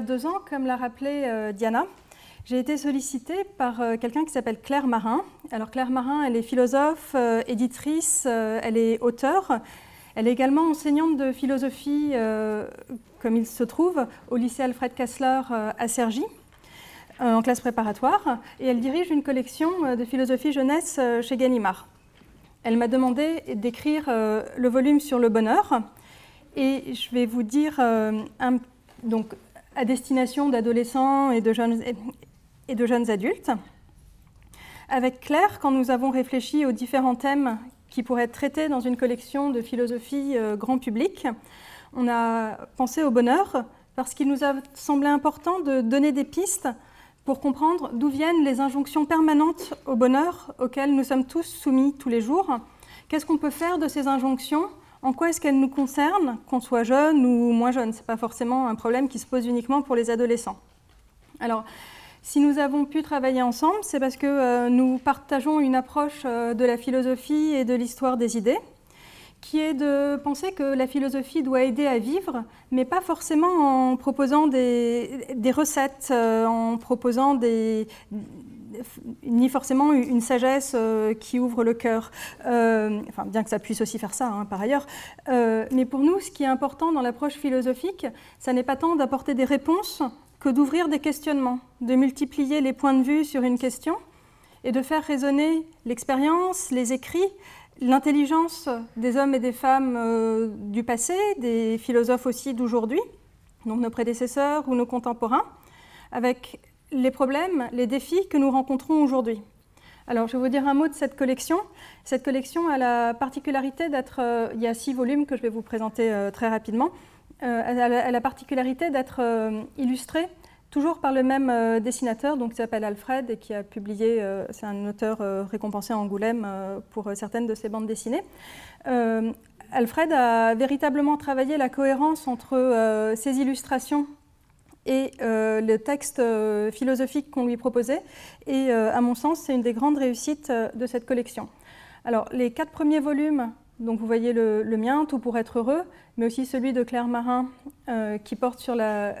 deux ans, comme l'a rappelé Diana, j'ai été sollicitée par quelqu'un qui s'appelle Claire Marin. Alors Claire Marin, elle est philosophe, éditrice, elle est auteure. Elle est également enseignante de philosophie, comme il se trouve, au lycée Alfred Kassler à Cergy. Euh, en classe préparatoire et elle dirige une collection euh, de philosophie jeunesse euh, chez Gallimard. Elle m'a demandé d'écrire le volume sur le bonheur et je vais vous dire donc, à destination d'adolescents et, de jeunes, et jeunes adultes. Avec Claire, quand nous avons réfléchi aux différents thèmes qui pourraient être traités dans une collection de philosophie grand public, on a pensé au bonheur parce qu'il nous a semblé important de donner des pistes pour comprendre d'où viennent les injonctions permanentes au bonheur auxquelles nous sommes tous soumis tous les jours. Qu'est-ce qu'on peut faire de ces injonctions En quoi est-ce qu'elles nous concernent, qu'on soit jeune ou moins jeune? Ce n'est pas forcément un problème qui se pose uniquement pour les adolescents. Alors, si nous avons pu travailler ensemble, c'est parce que euh, nous partageons une approche euh, de la philosophie et de l'histoire des idées qui est de penser que la philosophie doit aider à vivre, mais pas forcément en proposant des, recettes, euh, en proposant des, ni forcément une sagesse euh, qui ouvre le cœur, euh, bien que ça puisse aussi faire ça hein, par ailleurs. mais pour nous, ce qui est important dans l'approche philosophique, ça n'est pas tant d'apporter des réponses que d'ouvrir des questionnements, de multiplier les points de vue sur une question et de faire résonner l'expérience, les écrits, l'intelligence des hommes et des femmes euh, du passé, des philosophes aussi d'aujourd'hui, donc nos prédécesseurs ou nos contemporains, avec les problèmes, les défis que nous rencontrons aujourd'hui. Alors, je vais vous dire un mot de cette collection. Cette collection a la particularité d'être, euh, il y a six volumes que je vais vous présenter euh, très rapidement, elle a la particularité d'être illustrée toujours par le même euh, dessinateur, donc qui s'appelle Alfred et qui a publié, euh, c'est un auteur euh, récompensé à Angoulême pour certaines de ses bandes dessinées. Alfred a véritablement travaillé la cohérence entre ses illustrations et le texte philosophique qu'on lui proposait. Et à mon sens, c'est une des grandes réussites de cette collection. Alors, les quatre premiers volumes donc vous voyez le, mien, Tout pour être heureux, mais aussi celui de Claire Marin euh, qui porte sur la,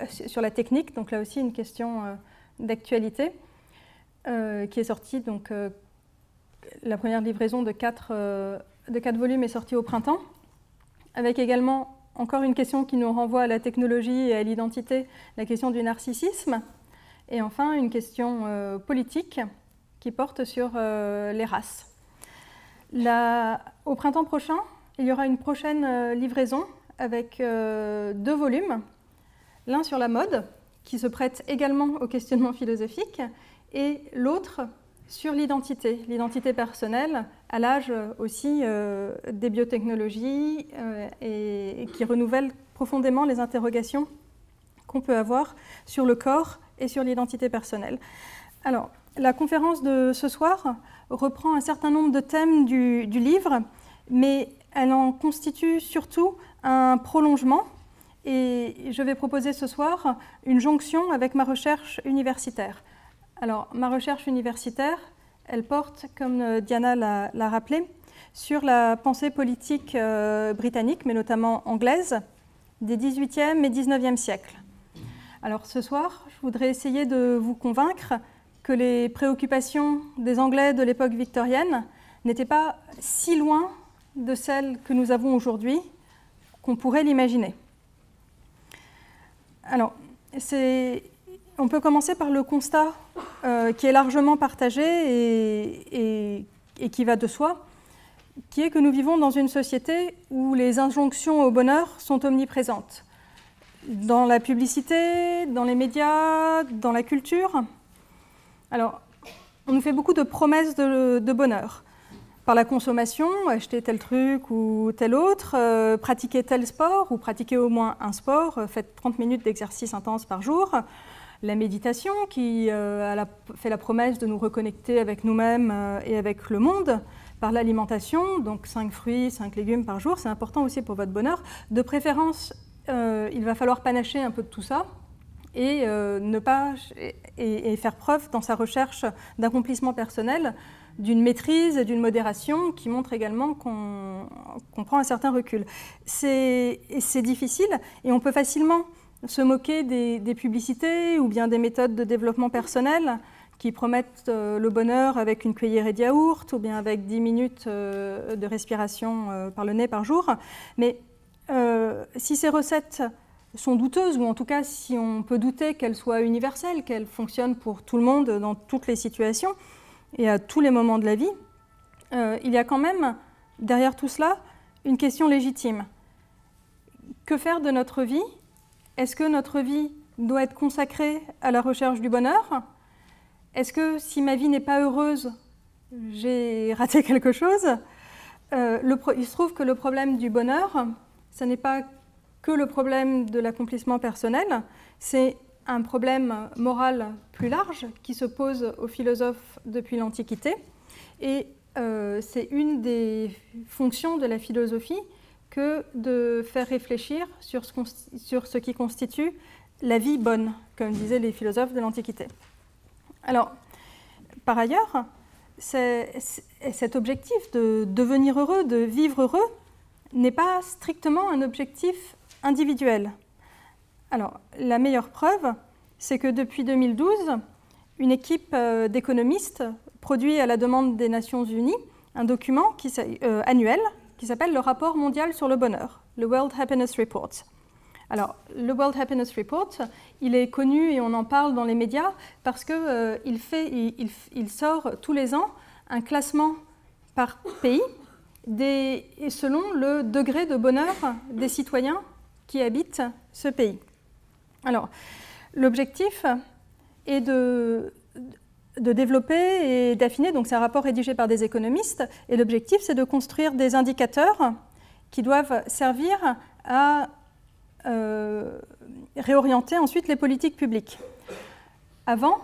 technique, donc là aussi une question euh, d'actualité, euh, qui est sortie, donc la première livraison de de quatre volumes est sortie au printemps, avec également encore une question qui nous renvoie à la technologie et à l'identité, la question du narcissisme, et enfin une question politique qui porte sur les races. Au printemps prochain, il y aura une prochaine euh, livraison avec euh, deux volumes, l'un sur la mode, qui se prête également au questionnement philosophique, et l'autre sur l'identité, l'identité personnelle, à l'âge aussi euh, des biotechnologies et, qui renouvelle profondément les interrogations qu'on peut avoir sur le corps et sur l'identité personnelle. Alors, la conférence de ce soir reprend un certain nombre de thèmes du, livre, mais elle en constitue surtout un prolongement. Et je vais proposer ce soir une jonction avec ma recherche universitaire. Alors, ma recherche universitaire, elle porte, comme Diana l'a rappelé, sur la pensée politique euh, britannique, mais notamment anglaise, des 18e et 19e siècles. Alors ce soir, je voudrais essayer de vous convaincre que les préoccupations des Anglais de l'époque victorienne n'étaient pas si loin de celles que nous avons aujourd'hui qu'on pourrait l'imaginer. Alors, on peut commencer par le constat euh, qui est largement partagé et, qui va de soi, qui est que nous vivons dans une société où les injonctions au bonheur sont omniprésentes. Dans la publicité, dans les médias, dans la culture, alors, on nous fait beaucoup de promesses de, bonheur. Par la consommation, acheter tel truc ou tel autre, euh, pratiquer tel sport ou pratiquer au moins un sport, euh, faites 30 minutes d'exercice intense par jour. La méditation qui euh, fait la promesse de nous reconnecter avec nous-mêmes et avec le monde par l'alimentation, donc 5 fruits, 5 légumes par jour, c'est important aussi pour votre bonheur. De préférence, il va falloir panacher un peu de tout ça, et euh, ne pas et, faire preuve dans sa recherche d'accomplissement personnel d'une maîtrise et d'une modération qui montre également qu'on prend un certain recul. C'est difficile et on peut facilement se moquer des, publicités ou bien des méthodes de développement personnel qui promettent euh, le bonheur avec une cuillerée de yaourt ou bien avec 10 minutes euh, de respiration euh, par le nez par jour. Mais si ces recettes sont douteuses, ou en tout cas si on peut douter qu'elles soient universelles, qu'elles fonctionnent pour tout le monde dans toutes les situations et à tous les moments de la vie, il y a quand même derrière tout cela une question légitime. Que faire de notre vie Est-ce que notre vie doit être consacrée à la recherche du bonheur? Est-ce que si ma vie n'est pas heureuse, j'ai raté quelque chose? Euh, Il se trouve que le problème du bonheur, ce n'est pas que le problème de l'accomplissement personnel, c'est un problème moral plus large qui se pose aux philosophes depuis l'Antiquité. Et euh, c'est une des fonctions de la philosophie que de faire réfléchir sur ce, qui constitue la vie bonne, comme disaient les philosophes de l'Antiquité. Alors, par ailleurs, cet objectif de devenir heureux, de vivre heureux, n'est pas strictement un objectif individuel. Alors, la meilleure preuve, c'est que depuis 2012, une équipe euh, d'économistes produit à la demande des Nations Unies un document euh, annuel qui s'appelle le rapport mondial sur le bonheur, le World Happiness Report. Alors, le World Happiness Report, il est connu et on en parle dans les médias parce qu'il euh, il, sort tous les ans un classement par pays selon le degré de bonheur des citoyens qui habitent ce pays. Alors, l'objectif est de, de développer et d'affiner, donc c'est un rapport rédigé par des économistes, et l'objectif c'est de construire des indicateurs qui doivent servir à euh, réorienter ensuite les politiques publiques. Avant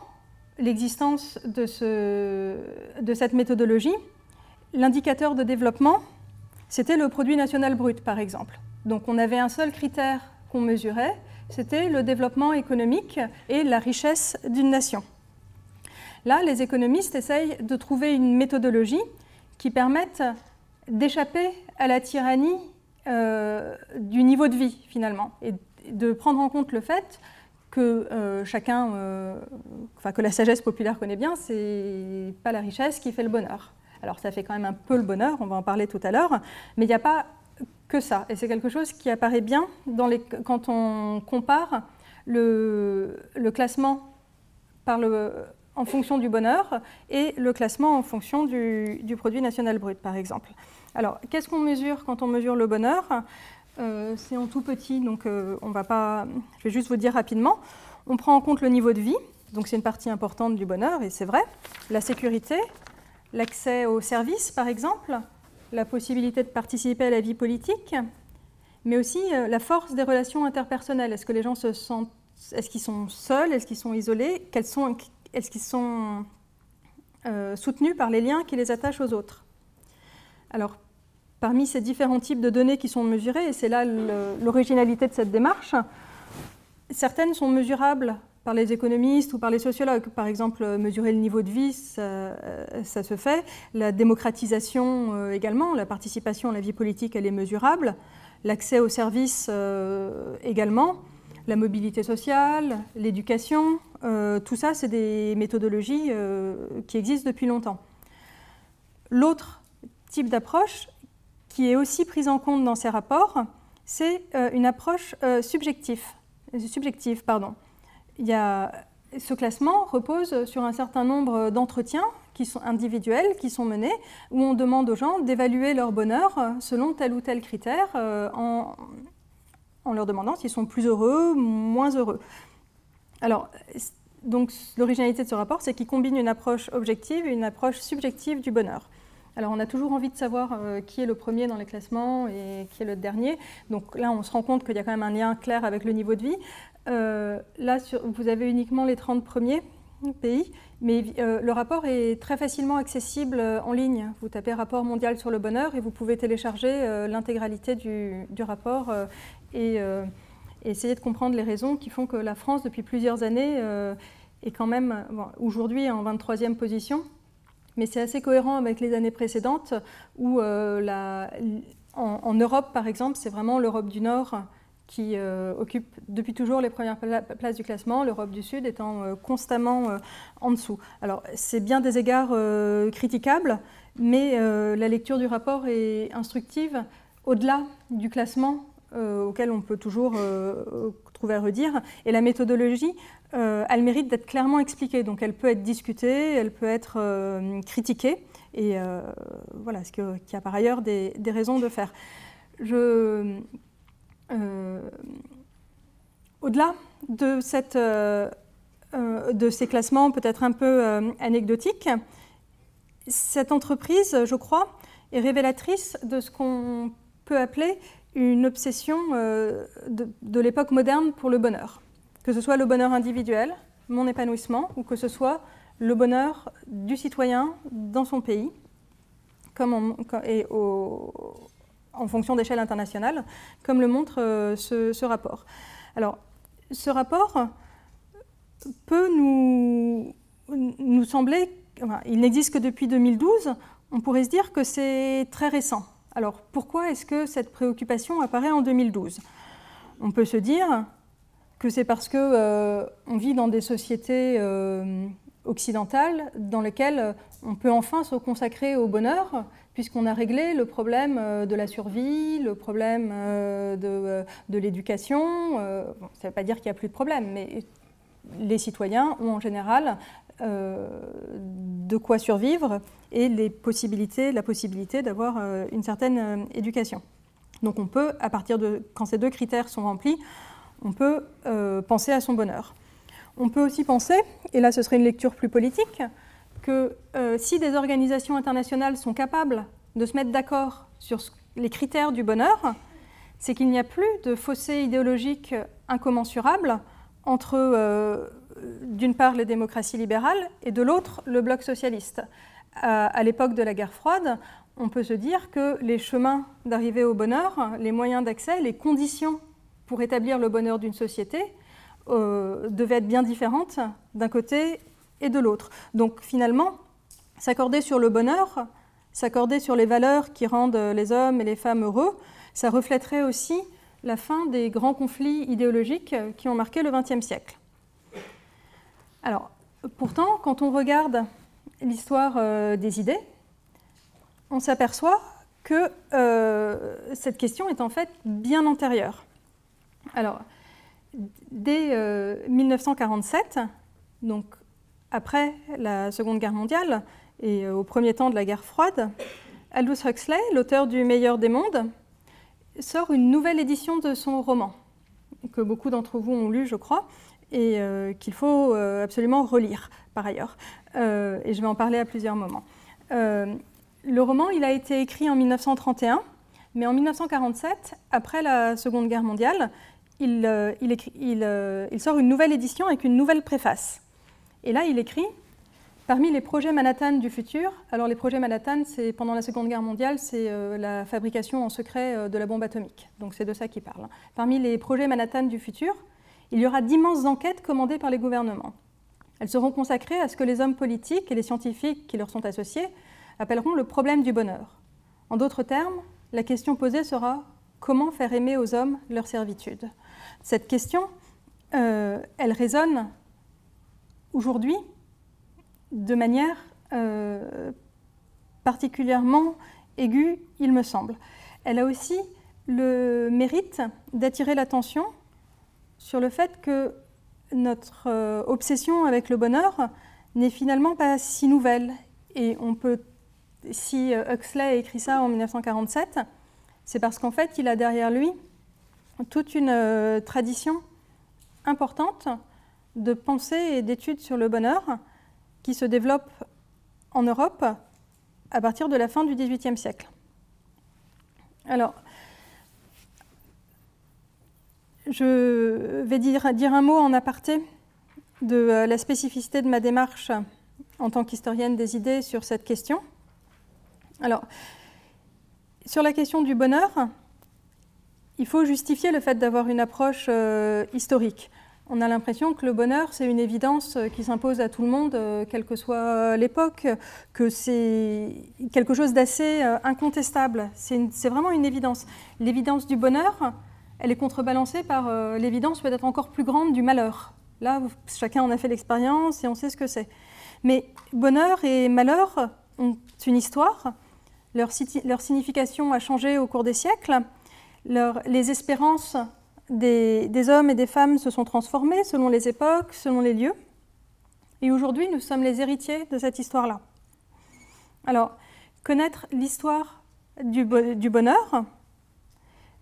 l'existence de, de cette méthodologie, l'indicateur de développement, c'était le produit national brut, par exemple. Donc on avait un seul critère qu'on mesurait, c'était le développement économique et la richesse d'une nation. Là, les économistes essayent de trouver une méthodologie qui permette d'échapper à la tyrannie euh, du niveau de vie finalement, et de prendre en compte le fait que euh, chacun, euh, enfin que la sagesse populaire connaît bien, c'est pas la richesse qui fait le bonheur. Alors ça fait quand même un peu le bonheur, on va en parler tout à l'heure, mais il n'y a pas que ça, et c'est quelque chose qui apparaît bien quand on compare le classement par le, en fonction du bonheur et le classement en fonction du, du produit national brut, par exemple. Alors, qu'est-ce qu'on mesure quand on mesure le bonheur? Euh, C'est en tout petit, donc euh, on va pas. Je vais juste vous dire rapidement. On prend en compte le niveau de vie, donc c'est une partie importante du bonheur, et c'est vrai. La sécurité, l'accès aux services, par exemple, la possibilité de participer à la vie politique, mais aussi euh, la force des relations interpersonnelles. Est-ce que les gens se sentent, est-ce qu'ils sont seuls, est-ce qu'ils sont isolés, sont, est-ce qu'ils sont soutenus par les liens qui les attachent aux autres? Alors, parmi ces différents types de données qui sont mesurées, et c'est là l'originalité de cette démarche, certaines sont mesurables par les économistes ou par les sociologues. Par exemple, mesurer le niveau de vie, ça, se fait. La démocratisation euh, également, la participation à la vie politique, elle est mesurable. L'accès aux services euh, également. La mobilité sociale, l'éducation, euh, tout ça, c'est des méthodologies qui existent depuis longtemps. L'autre type d'approche, qui est aussi prise en compte dans ces rapports, c'est euh, une approche euh, subjective. pardon. Ce classement repose sur un certain nombre d'entretiens qui sont individuels, qui sont menés, où on demande aux gens d'évaluer leur bonheur selon tel ou tel critère, euh, en, leur demandant s'ils sont plus heureux, moins heureux. Alors, donc l'originalité de ce rapport, c'est qu'il combine une approche objective et une approche subjective du bonheur. Alors on a toujours envie de savoir euh, qui est le premier dans les classements et qui est le dernier. Donc là, on se rend compte qu'il y a quand même un lien clair avec le niveau de vie. Euh, là, vous avez uniquement les 30 premiers pays, mais euh, le rapport est très facilement accessible en ligne. Vous tapez rapport mondial sur le bonheur et vous pouvez télécharger l'intégralité du, rapport et, essayer de comprendre les raisons qui font que la France, depuis plusieurs années, est quand même aujourd'hui en 23e position mais c'est assez cohérent avec les années précédentes où euh, en, Europe, par exemple, c'est vraiment l'Europe du Nord qui occupe depuis toujours les premières places du classement, l'Europe du Sud étant constamment en dessous. Alors, c'est bien des égards critiquables, mais la lecture du rapport est instructive au-delà du classement auquel on peut toujours trouver à redire. Et la méthodologie euh, a le mérite d'être clairement expliquée. Donc elle peut être discutée, elle peut être euh, critiquée. Et euh, voilà, ce qu'il y a par ailleurs des, raisons de faire. Je, au-delà de, de ces classements peut-être un peu anecdotiques, cette entreprise, je crois, est révélatrice de ce qu'on peut appeler une obsession de, de l'époque moderne pour le bonheur que ce soit le bonheur individuel, mon épanouissement, ou que ce soit le bonheur du citoyen dans son pays, comme en fonction d'échelle internationale, comme le montre euh, ce, rapport. Alors, ce rapport peut nous, nous sembler, il n'existe que depuis 2012, on pourrait se dire que c'est très récent. Alors, pourquoi est-ce que cette préoccupation apparaît en 2012 On peut se dire, que c'est parce qu'on euh, vit dans des sociétés euh, occidentales dans lesquelles euh, on peut enfin se consacrer au bonheur, puisqu'on a réglé le problème de la survie, le problème de, l'éducation. ça ne veut pas dire qu'il n'y a plus de problème, mais les citoyens ont en général de quoi survivre et les possibilités, la possibilité d'avoir une certaine éducation. Donc on peut, à partir de quand ces deux critères sont remplis, on peut euh, penser à son bonheur. On peut aussi penser, et là ce serait une lecture plus politique, que euh, si des organisations internationales sont capables de se mettre d'accord sur les critères du bonheur, c'est qu'il n'y a plus de fossé idéologique incommensurable entre, euh, d'une part, les démocraties libérales et de l'autre, le bloc socialiste. à l'époque de la guerre froide, on peut se dire que les chemins d'arrivée au bonheur, les moyens d'accès, les conditions pour établir le bonheur d'une société euh, devait être bien différente d'un côté et de l'autre. Donc finalement, s'accorder sur le bonheur, s'accorder sur les valeurs qui rendent les hommes et les femmes heureux, ça reflèterait aussi la fin des grands conflits idéologiques qui ont marqué le XXe siècle. Alors, pourtant, quand on regarde l'histoire euh, des idées, on s'aperçoit que euh, cette question est en fait bien antérieure. Alors, dès 1947, euh, donc après la Seconde Guerre mondiale et au premier temps de la guerre froide, Aldous Huxley, l'auteur du Meilleur des mondes, sort une nouvelle édition de son roman, que beaucoup d'entre vous ont lu, je crois, et euh, qu'il faut absolument relire par ailleurs. et je vais en parler à plusieurs moments. le roman, il a été écrit en 1931, mais en 1947, après la Seconde Guerre mondiale, euh, euh, il, sort une nouvelle édition avec une nouvelle préface. Et là, il écrit Parmi les projets Manhattan du futur, alors les projets Manhattan, c'est pendant la Seconde Guerre mondiale, c'est euh, la fabrication en secret de la bombe atomique. Donc c'est de ça qu'il parle. Parmi les projets Manhattan du futur, il y aura d'immenses enquêtes commandées par les gouvernements. Elles seront consacrées à ce que les hommes politiques et les scientifiques qui leur sont associés appelleront le problème du bonheur. En d'autres termes, la question posée sera comment faire aimer aux hommes leur servitude? Cette question, euh, elle résonne aujourd'hui de manière euh, particulièrement aiguë, il me semble. Elle a aussi le mérite d'attirer l'attention sur le fait que notre euh, obsession avec le bonheur n'est finalement pas si nouvelle. Et on peut, si Huxley a écrit ça en 1947, c'est parce qu'en fait, il a derrière lui toute une euh, tradition importante de pensée et d'études sur le bonheur qui se développe en Europe à partir de la fin du XVIIIe siècle. Alors, je vais dire, un mot en aparté de euh, la spécificité de ma démarche en tant qu'historienne des idées sur cette question. Alors, sur la question du bonheur, il faut justifier le fait d'avoir une approche euh, historique. On a l'impression que le bonheur, c'est une évidence euh, qui s'impose à tout le monde, quelle que soit l'époque, que c'est quelque chose d'assez incontestable. C'est vraiment une évidence. L'évidence du bonheur, elle est contrebalancée par euh, l'évidence peut-être encore plus grande du malheur. Là, chacun en a fait l'expérience et on sait ce que c'est. Mais bonheur et malheur ont une histoire, leur, signification a changé au cours des siècles, les espérances des, des, hommes et des femmes se sont transformées selon les époques, selon les lieux. Et aujourd'hui, nous sommes les héritiers de cette histoire-là. Alors, connaître l'histoire du, bonheur,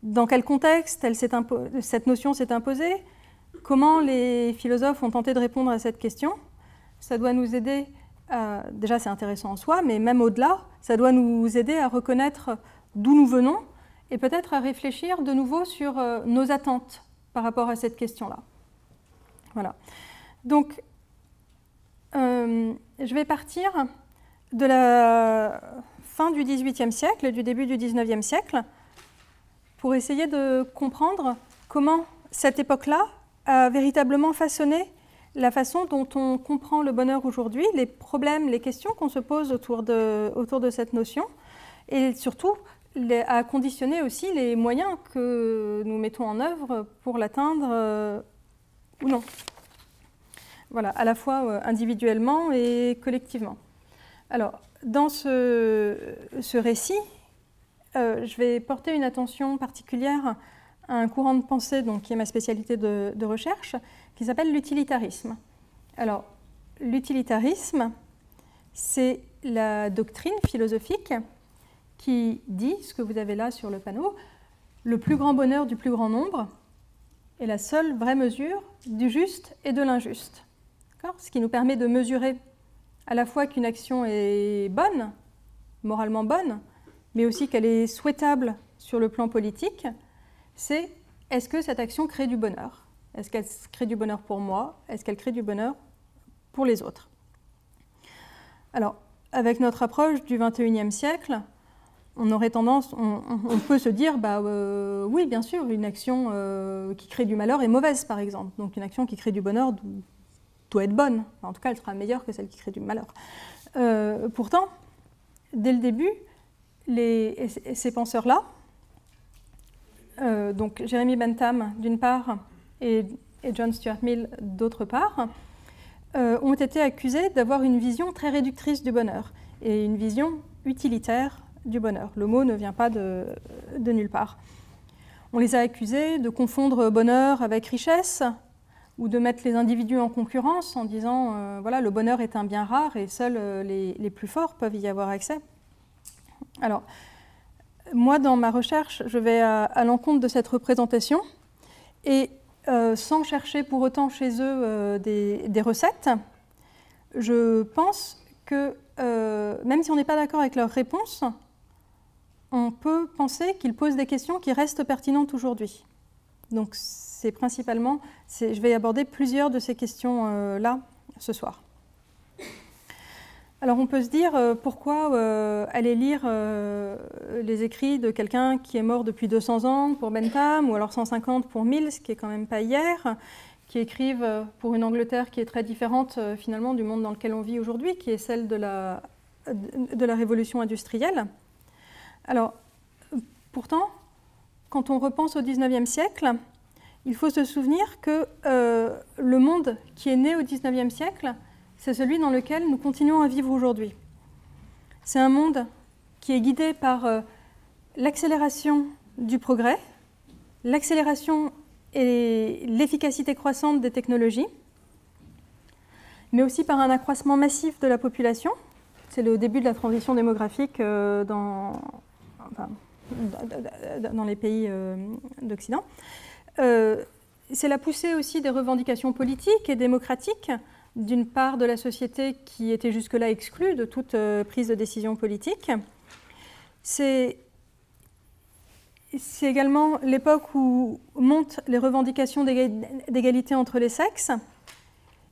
dans quel contexte cette notion s'est imposée, comment les philosophes ont tenté de répondre à cette question, ça doit nous aider, déjà c'est intéressant en soi, mais même au-delà, ça doit nous aider à reconnaître d'où nous venons et peut-être à réfléchir de nouveau sur euh, nos attentes par rapport à cette question-là. Voilà. Donc, euh, je vais partir de la fin du XVIIIe siècle, du début du XIXe siècle, pour essayer de comprendre comment cette époque-là a véritablement façonné la façon dont on comprend le bonheur aujourd'hui, les problèmes, les questions qu'on se pose autour de, autour de cette notion, et surtout a conditionné aussi les moyens que nous mettons en œuvre pour l'atteindre euh, ou non. Voilà, à la fois euh, individuellement et collectivement. Alors, dans ce, récit, euh, je vais porter une attention particulière à un courant de pensée donc, qui est ma spécialité de, de recherche, qui s'appelle l'utilitarisme. Alors, l'utilitarisme, c'est la doctrine philosophique qui dit, ce que vous avez là sur le panneau, le plus grand bonheur du plus grand nombre est la seule vraie mesure du juste et de l'injuste. Ce qui nous permet de mesurer à la fois qu'une action est bonne, moralement bonne, mais aussi qu'elle est souhaitable sur le plan politique, c'est est-ce que cette action crée du bonheur? Est-ce qu'elle crée du bonheur pour moi? Est-ce qu'elle crée du bonheur pour les autres? Alors, avec notre approche du XXIe siècle, on aurait tendance, on, peut se dire, bah euh, oui, bien sûr, une action euh, qui crée du malheur est mauvaise, par exemple. Donc une action qui crée du bonheur doit être bonne. en tout cas, elle sera meilleure que celle qui crée du malheur. Euh, pourtant, dès le début, ces penseurs-là, euh, donc Jérémy Bentham d'une part et, John Stuart Mill d'autre part, euh, ont été accusés d'avoir une vision très réductrice du bonheur et une vision utilitaire du bonheur. Le mot ne vient pas de, nulle part. On les a accusés de confondre bonheur avec richesse, ou de mettre les individus en concurrence en disant euh, voilà le bonheur est un bien rare et seuls les, plus forts peuvent y avoir accès. Alors moi dans ma recherche je vais à, l'encontre de cette représentation et euh, sans chercher pour autant chez eux des, des, recettes, je pense que même si on n'est pas d'accord avec leurs réponses, on peut penser qu'ils posent des questions qui restent pertinentes aujourd'hui. Donc c'est principalement, je vais aborder plusieurs de ces questions-là euh, ce soir. Alors on peut se dire euh, pourquoi euh, aller lire les écrits de quelqu'un qui est mort depuis 200 ans pour Bentham, ou alors 150 pour Mills, qui est quand même pas hier, qui écrivent pour une Angleterre qui est très différente finalement du monde dans lequel on vit aujourd'hui, qui est celle de la, de la révolution industrielle. Alors pourtant, quand on repense au XIXe siècle, il faut se souvenir que euh, le monde qui est né au XIXe siècle, c'est celui dans lequel nous continuons à vivre aujourd'hui. C'est un monde qui est guidé par euh, l'accélération du progrès, l'accélération et l'efficacité croissante des technologies, mais aussi par un accroissement massif de la population. C'est le début de la transition démographique euh, dans, les pays d'Occident. Euh, c'est la poussée aussi des revendications politiques et démocratiques d'une part de la société qui était jusque-là exclue de toute euh, prise de décision politique. C'est également l'époque où montent les revendications d'égalité entre les sexes.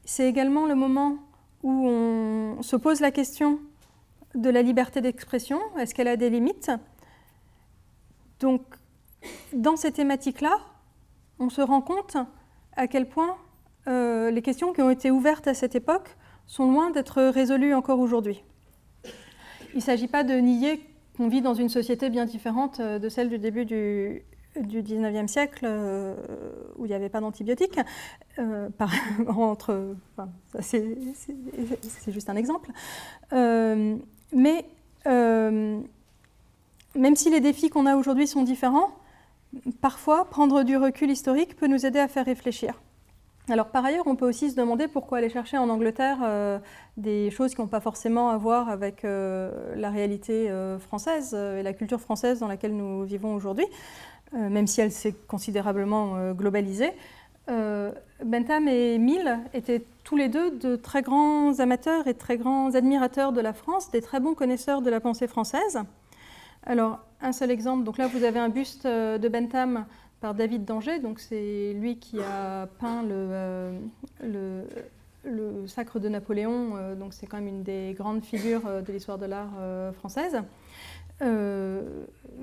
C'est également le moment où on se pose la question de la liberté d'expression. Est-ce qu'elle a des limites? Donc, dans ces thématiques-là, on se rend compte à quel point euh, les questions qui ont été ouvertes à cette époque sont loin d'être résolues encore aujourd'hui. Il ne s'agit pas de nier qu'on vit dans une société bien différente euh, de celle du début du du 19e siècle où il n'y avait pas d'antibiotiques, c'est juste un exemple, mais même si les défis qu'on a aujourd'hui sont différents, parfois prendre du recul historique peut nous aider à faire réfléchir. Alors par ailleurs, on peut aussi se demander pourquoi aller chercher en Angleterre euh, des choses qui n'ont pas forcément à voir avec euh, la réalité euh, française et la culture française dans laquelle nous vivons aujourd'hui, même si elle s'est considérablement globalisée. Bentham et Mill étaient tous les deux de très grands amateurs et très grands admirateurs de la France, des très bons connaisseurs de la pensée française. Alors, un seul exemple, donc là vous avez un buste de Bentham par David d'Angers. Donc c'est lui qui a peint le, euh, Sacre de Napoléon. Euh, donc c'est quand même une des grandes figures euh, de l'histoire de l'art française.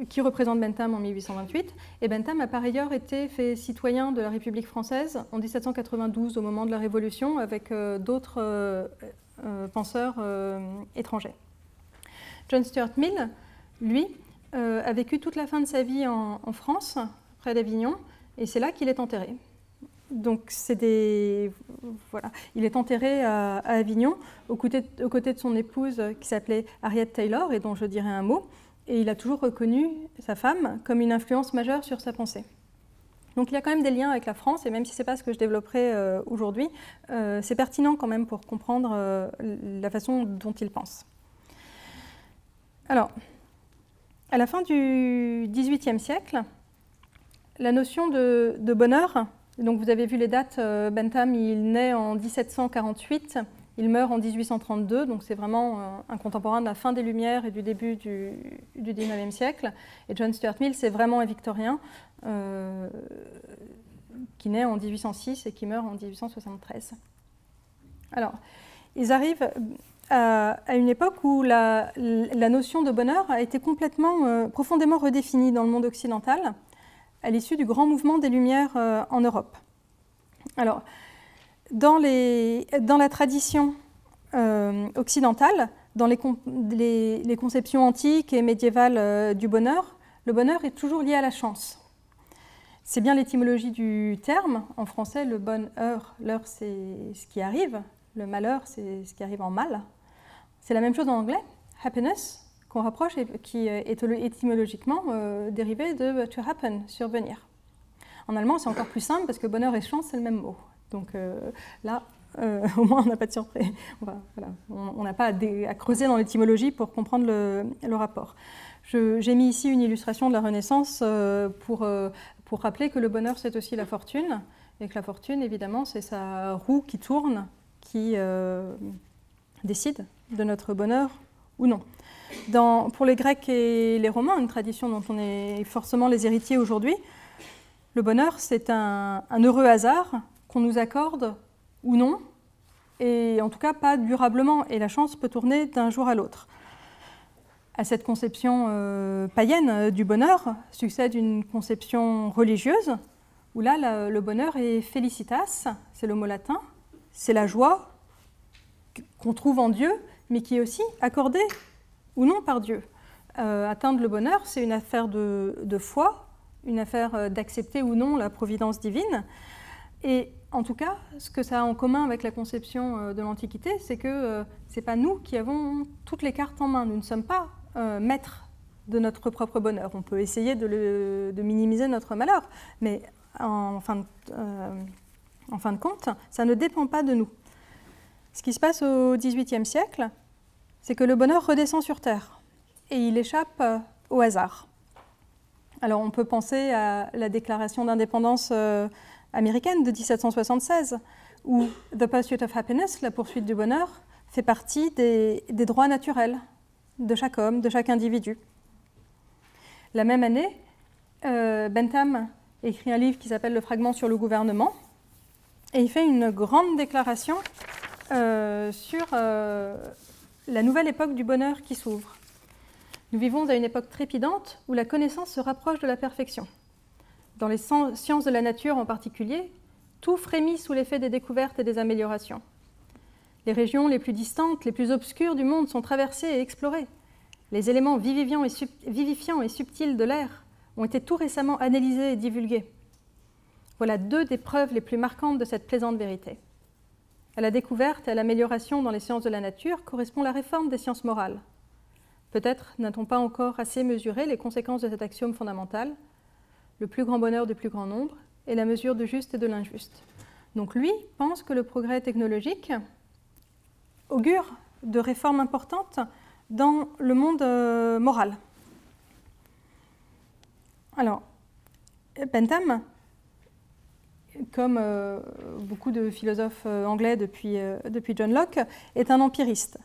qui représente Bentham en 1828. Et Bentham a par ailleurs été fait citoyen de la République française en 1792 au moment de la Révolution avec d'autres penseurs étrangers. John Stuart Mill, lui, a vécu toute la fin de sa vie en France, près d'Avignon, et c'est là qu'il est enterré. Donc c'est des voilà, il est enterré à, Avignon aux côtés, de son épouse qui s'appelait Harriet Taylor et dont je dirai un mot. Et il a toujours reconnu sa femme comme une influence majeure sur sa pensée. Donc il y a quand même des liens avec la France, et même si ce n'est pas ce que je développerai euh, aujourd'hui, euh, c'est pertinent quand même pour comprendre euh, la façon dont il pense. Alors, à la fin du XVIIIe siècle, la notion de, bonheur, donc vous avez vu les dates, euh, Bentham, il naît en 1748, il meurt en 1832, donc c'est vraiment euh, un contemporain de la fin des Lumières et du début du, du 19e siècle. Et John Stuart Mill, c'est vraiment un victorien euh, qui naît en 1806 et qui meurt en 1873. Alors, ils arrivent à, une époque où la, notion de bonheur a été complètement, profondément redéfinie dans le monde occidental à l'issue du grand mouvement des Lumières euh, en Europe. Alors, dans, la tradition euh, occidentale, dans les, les, conceptions antiques et médiévales euh, du bonheur, le bonheur est toujours lié à la chance. C'est bien l'étymologie du terme. En français, le bonheur, l'heure, c'est ce qui arrive. Le malheur, c'est ce qui arrive en mal. C'est la même chose en anglais. Happiness, qu'on rapproche et qui est étymologiquement euh, dérivé de to happen, survenir. En allemand, c'est encore plus simple parce que bonheur et chance, c'est le même mot. Donc euh, là, euh, au moins, on n'a pas de surprise. On n'a pas à, creuser dans l'étymologie pour comprendre le, rapport. J'ai mis ici une illustration de la Renaissance pour rappeler que le bonheur, c'est aussi la fortune, et que la fortune, évidemment, c'est sa roue qui tourne, qui décide de notre bonheur ou non pour les Grecs et les Romains, une tradition dont on est forcément les héritiers aujourd'hui, le bonheur, c'est un, heureux hasard qu'on nous accorde ou non, et en tout cas pas durablement, et la chance peut tourner d'un jour à l'autre. À cette conception euh, païenne du bonheur succède une conception religieuse, où là, le bonheur est felicitas, c'est le mot latin, c'est la joie qu'on trouve en Dieu, mais qui est aussi accordée ou non par Dieu. Euh, atteindre le bonheur, c'est une affaire de, foi, une affaire euh, d'accepter ou non la providence divine. Et en tout cas, ce que ça a en commun avec la conception euh, de l'Antiquité, c'est que ce n'est pas nous qui avons toutes les cartes en main. Nous ne sommes pas maîtres de notre propre bonheur. On peut essayer de, minimiser notre malheur, mais en fin, de, en fin de compte, ça ne dépend pas de nous. Ce qui se passe au XVIIIe siècle, c'est que le bonheur redescend sur Terre et il échappe euh, au hasard. Alors on peut penser à la déclaration d'indépendance euh, américaine de 1776, où The Pursuit of Happiness, la poursuite du bonheur, fait partie des, droits naturels de chaque homme, de chaque individu. La même année, euh, Bentham écrit un livre qui s'appelle Le fragment sur le gouvernement, et il fait une grande déclaration sur la nouvelle époque du bonheur qui s'ouvre. Nous vivons à une époque trépidante où la connaissance se rapproche de la perfection. Dans les sciences de la nature en particulier, tout frémit sous l'effet des découvertes et des améliorations. Les régions les plus distantes, les plus obscures du monde sont traversées et explorées. Les éléments vivifiants et, subtils de l'air ont été tout récemment analysées et divulguées. Voilà deux des preuves les plus marquantes de cette plaisante vérité. À la découverte et à l'amélioration dans les sciences de la nature correspond la réforme des sciences morales. Peut-être n'a-t-on pas encore assez mesuré les conséquences de cet axiome fondamental, le plus grand bonheur du plus grand nombre et la mesure du juste et de l'injuste. Donc lui pense que le progrès technologique augure de réformes importantes dans le monde euh, moral. Alors, Bentham, comme euh, beaucoup de philosophes euh, anglais depuis, depuis John Locke, est un empiriste.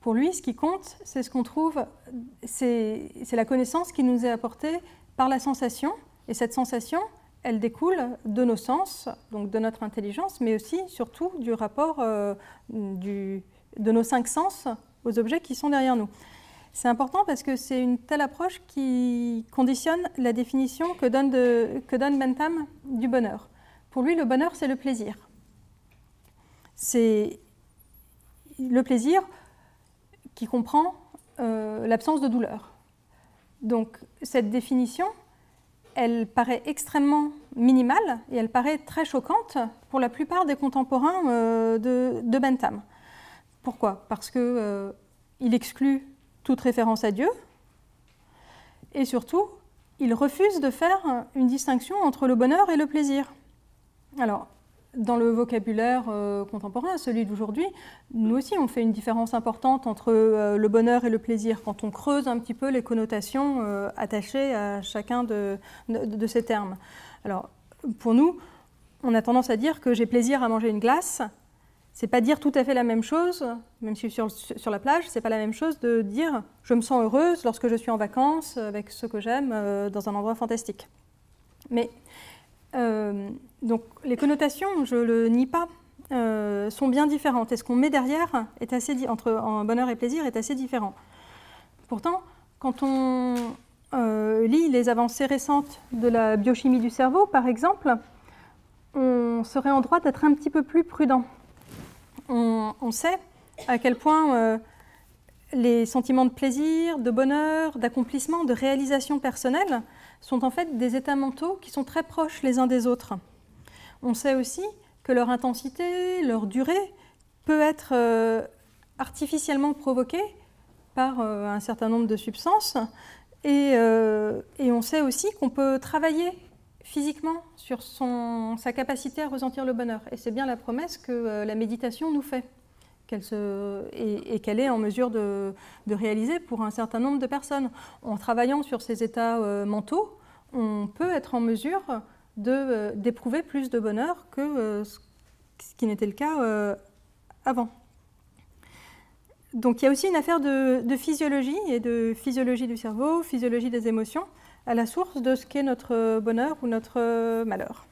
Pour lui, ce qui compte, c'est ce qu'on trouve, c'est la connaissance qui nous est apportée par la sensation, et cette sensation, elle découle de nos sens, donc de notre intelligence, mais aussi, surtout, du rapport du, de nos cinq sens aux objets qui sont derrière nous. C'est important parce que c'est une telle approche qui conditionne la définition que donne, que donne Bentham du bonheur. Pour lui, le bonheur, c'est le plaisir. C'est le plaisir qui comprend euh, l'absence de douleur. Donc cette définition, elle paraît extrêmement minimale et elle paraît très choquante pour la plupart des contemporains euh, de Bentham. Pourquoi? Parce qu'il euh, exclut toute référence à Dieu et surtout, il refuse de faire une distinction entre le bonheur et le plaisir. Alors, dans le vocabulaire euh, contemporain, celui d'aujourd'hui, nous aussi on fait une différence importante entre euh, le bonheur et le plaisir quand on creuse un petit peu les connotations euh, attachées à chacun de, ces termes. Alors, pour nous, on a tendance à dire que j'ai plaisir à manger une glace c'est pas dire tout à fait la même chose, même si sur, sur la plage, c'est pas la même chose de dire je me sens heureuse lorsque je suis en vacances avec ceux que j'aime dans un endroit fantastique. Mais donc les connotations, je le nie pas, euh, sont bien différentes. Et ce qu'on met derrière est assez entre en bonheur et plaisir est assez différent. Pourtant, quand on lit les avancées récentes de la biochimie du cerveau, par exemple, on serait en droit d'être un petit peu plus prudent on, sait à quel point euh, les sentiments de plaisir, de bonheur, d'accomplissement, de réalisation personnelle sont en fait des états mentaux qui sont très proches les uns des autres. On sait aussi que leur intensité, leur durée peut être euh, artificiellement provoquée par euh, un certain nombre de substances et, et on sait aussi qu'on peut travailler physiquement sur son, sa capacité à ressentir le bonheur. Et c'est bien la promesse que euh, la méditation nous fait, et, qu'elle est en mesure de, réaliser pour un certain nombre de personnes. En travaillant sur ces états euh, mentaux, on peut être en mesure euh, d'éprouver plus de bonheur que ce qui n'était le cas avant. Donc il y a aussi une affaire de, de, physiologie et de physiologie du cerveau, physiologie des émotions à la source de ce qu'est notre bonheur ou notre malheur.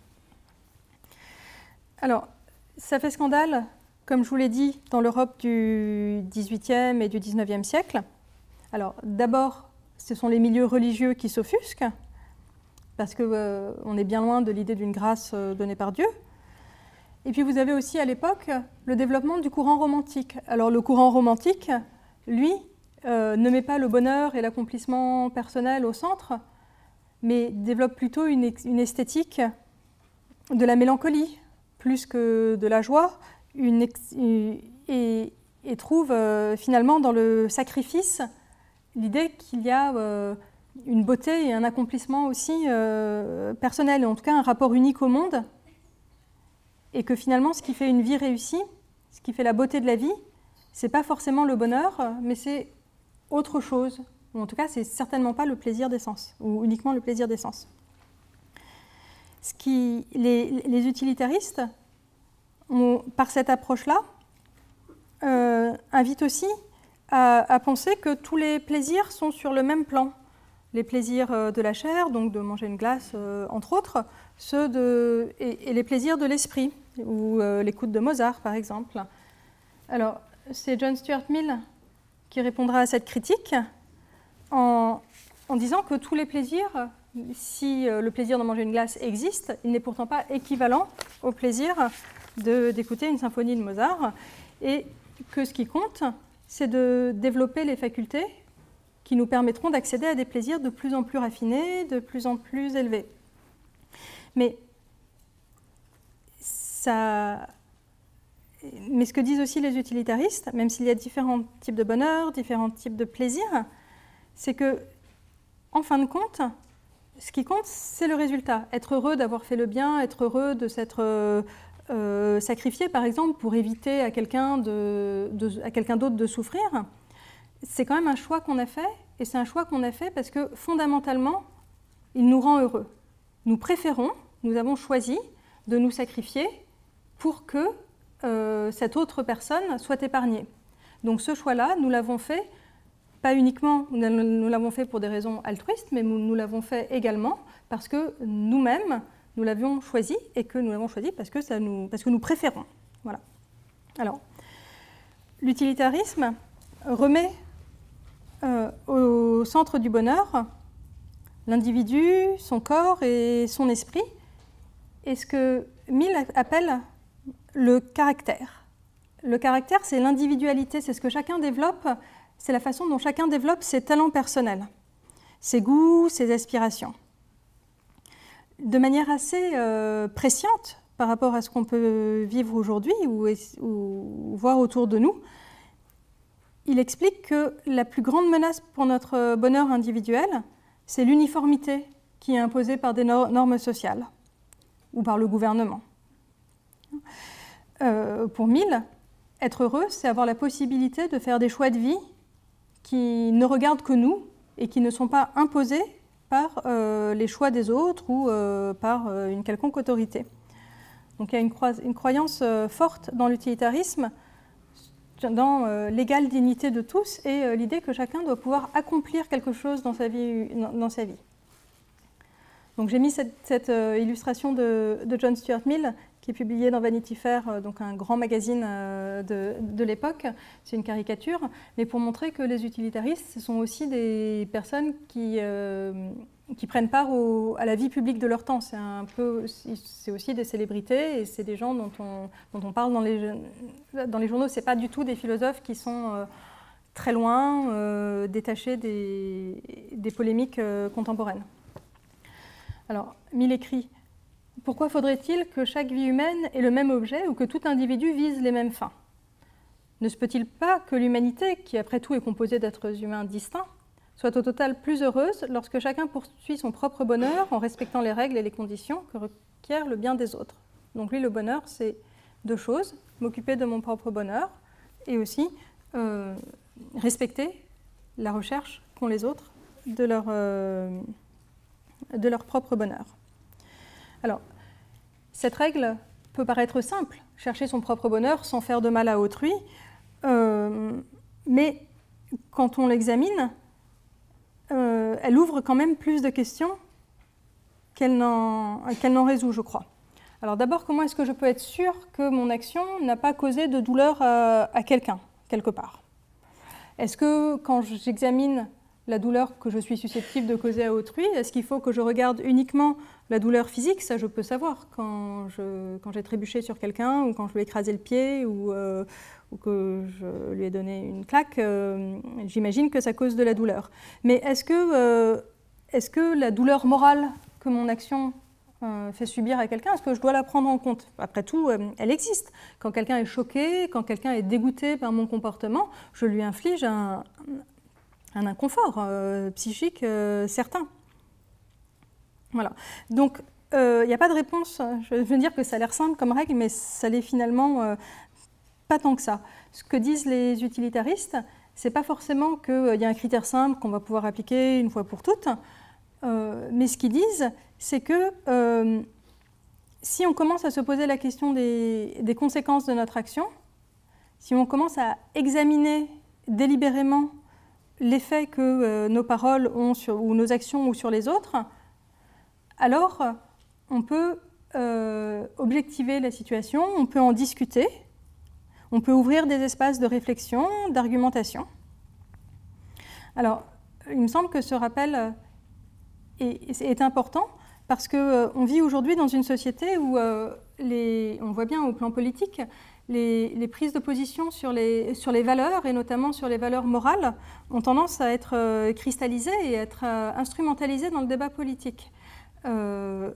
Alors, ça fait scandale, comme je vous l'ai dit, dans l'Europe du XVIIIe et du XIXe siècle. Alors, d'abord, ce sont les milieux religieux qui s'offusquent, parce qu'on euh, est bien loin de l'idée d'une grâce euh, donnée par Dieu. Et puis vous avez aussi à l'époque le développement du courant romantique. Alors le courant romantique, lui, euh, ne met pas le bonheur et l'accomplissement personnel au centre, mais développe plutôt une, esthétique de la mélancolie plus que de la joie, et, trouve euh, finalement dans le sacrifice l'idée qu'il y a euh, une beauté et un accomplissement aussi euh, personnel, en tout cas un rapport unique au monde, et que finalement ce qui fait une vie réussie, ce qui fait la beauté de la vie, c'est pas forcément le bonheur, mais c'est autre chose, en tout cas, c'est certainement pas le plaisir des sens, ou uniquement le plaisir des sens. Ce qui, les, utilitaristes, par cette approche-là, euh, invitent aussi à, penser que tous les plaisirs sont sur le même plan. Les plaisirs euh, de la chair, donc de manger une glace, euh, entre autres, et, les plaisirs de l'esprit, ou l'écoute de Mozart, par exemple. Alors, c'est John Stuart Mill qui répondra à cette critique en, disant que tous les plaisirs, si le plaisir de manger une glace existe, il n'est pourtant pas équivalent au plaisir d'écouter une symphonie de Mozart, et que ce qui compte, c'est de développer les facultés qui nous permettront d'accéder à des plaisirs de plus en plus raffinés, de plus en plus élevés. Mais ça, mais ce que disent aussi les utilitaristes, même s'il y a différents types de bonheur, différents types de plaisirs, c'est que, en fin de compte, ce qui compte, c'est le résultat. Être heureux d'avoir fait le bien, être heureux de s'être euh, sacrifié, par exemple, pour éviter à quelqu'un d'autre de souffrir, c'est quand même un choix qu'on a fait, et c'est un choix qu'on a fait parce que fondamentalement, il nous rend heureux. Nous préférons, nous avons choisi de nous sacrifier pour que euh, cette autre personne soit épargnée. Donc ce choix-là, nous l'avons fait, pas uniquement, nous l'avons fait pour des raisons altruistes, mais nous, l'avons fait également parce que nous-mêmes, nous l'avions choisi et que nous l'avons choisi parce que, ça nous, parce que nous préférons. Voilà. Alors, l'utilitarisme remet euh, au centre du bonheur l'individu, son corps et son esprit, et ce que Mill appelle le caractère. Le caractère, c'est l'individualité, c'est ce que chacun développe, c'est la façon dont chacun développe ses talents personnels, ses goûts, ses aspirations. De manière assez euh, presciente par rapport à ce qu'on peut vivre aujourd'hui ou, voir autour de nous, il explique que la plus grande menace pour notre bonheur individuel, c'est l'uniformité qui est imposée par des normes sociales ou par le gouvernement. Euh, pour Mill, être heureux, c'est avoir la possibilité de faire des choix de vie qui ne regardent que nous et qui ne sont pas imposés par euh, les choix des autres ou euh, par une quelconque autorité. Donc il y a une, croyance forte dans l'utilitarisme, dans l'égale dignité de tous et l'idée que chacun doit pouvoir accomplir quelque chose dans sa vie. Donc j'ai mis cette, illustration de, John Stuart Mill qui est publié dans Vanity Fair, euh, donc un grand magazine euh, de, l'époque. C'est une caricature, mais pour montrer que les utilitaristes, ce sont aussi des personnes qui, euh, qui prennent part à la vie publique de leur temps. C'est un peu, c'est aussi des célébrités et c'est des gens dont on, dont on parle dans les, dans les journaux. C'est pas du tout des philosophes qui sont très loin, détachés des, des polémiques contemporaines. Alors, Mill écrit pourquoi faudrait-il que chaque vie humaine ait le même objet ou que tout individu vise les mêmes fins? Ne se peut-il pas que l'humanité, qui après tout est composée d'êtres humains distincts, soit au total plus heureuse lorsque chacun poursuit son propre bonheur en respectant les règles et les conditions que requiert le bien des autres? Donc lui, le bonheur, c'est deux choses, m'occuper de mon propre bonheur et aussi euh, respecter la recherche qu'ont les autres de leur, euh, de leur propre bonheur. Alors, cette règle peut paraître simple, chercher son propre bonheur sans faire de mal à autrui, euh, mais quand on l'examine, euh, elle ouvre quand même plus de questions qu'elle n'en résout, je crois. Alors d'abord, comment est-ce que je peux être sûr que mon action n'a pas causé de douleur à quelqu'un, quelque part? Est-ce que quand j'examine la douleur que je suis susceptible de causer à autrui Est-ce qu'il faut que je regarde uniquement la douleur physique? Ça, je peux savoir quand, je, quand j'ai trébuché sur quelqu'un ou quand je lui ai écrasé le pied ou, euh, que je lui ai donné une claque. Euh, j'imagine que ça cause de la douleur. Mais est-ce que, euh, est-ce que la douleur morale que mon action fait subir à quelqu'un, est-ce que je dois la prendre en compte? Après tout, elle existe. Quand quelqu'un est choqué, quand quelqu'un est dégoûté par mon comportement, je lui inflige un, un inconfort euh, psychique euh, certain. Voilà. Donc, euh, il n'y a pas de réponse. Je veux dire que ça a l'air simple comme règle, mais ça l'est finalement pas tant que ça. Ce que disent les utilitaristes, c'est pas forcément qu'il y a un critère simple qu'on va pouvoir appliquer une fois pour toutes, mais ce qu'ils disent, c'est que si on commence à se poser la question des, des, conséquences de notre action, si on commence à examiner délibérément l'effet que euh, nos paroles ont sur, ou nos actions ou sur les autres, alors on peut euh, objectiver la situation, on peut en discuter, on peut ouvrir des espaces de réflexion, d'argumentation. Alors, il me semble que ce rappel est, important parce qu'on euh, vit aujourd'hui dans une société où, les, on voit bien au plan politique, les, prises de position sur les, sur les, valeurs, et notamment sur les valeurs morales, ont tendance à être euh, cristallisées et à être euh, instrumentalisées dans le débat politique. Euh,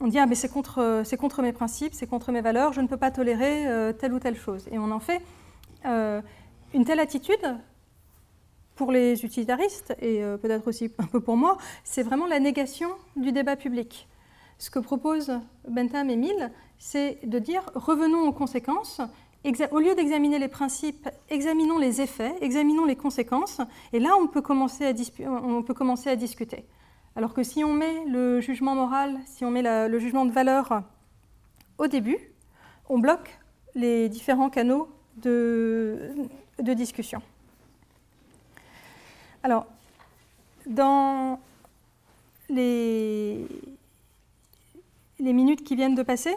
on dit ah mais c'est contre, contre mes principes, c'est contre mes valeurs, je ne peux pas tolérer telle ou telle chose. Et on en fait une telle attitude pour les utilitaristes et peut-être aussi un peu pour moi, c'est vraiment la négation du débat public. Ce que proposent Bentham et Mill, c'est de dire revenons aux conséquences. Au lieu d'examiner les principes, examinons les effets, examinons les conséquences, et là on peut commencer à, à discuter. Alors que si on met le jugement moral, si on met le jugement de valeur au début, on bloque les différents canaux de, discussion. Alors, dans les minutes qui viennent de passer,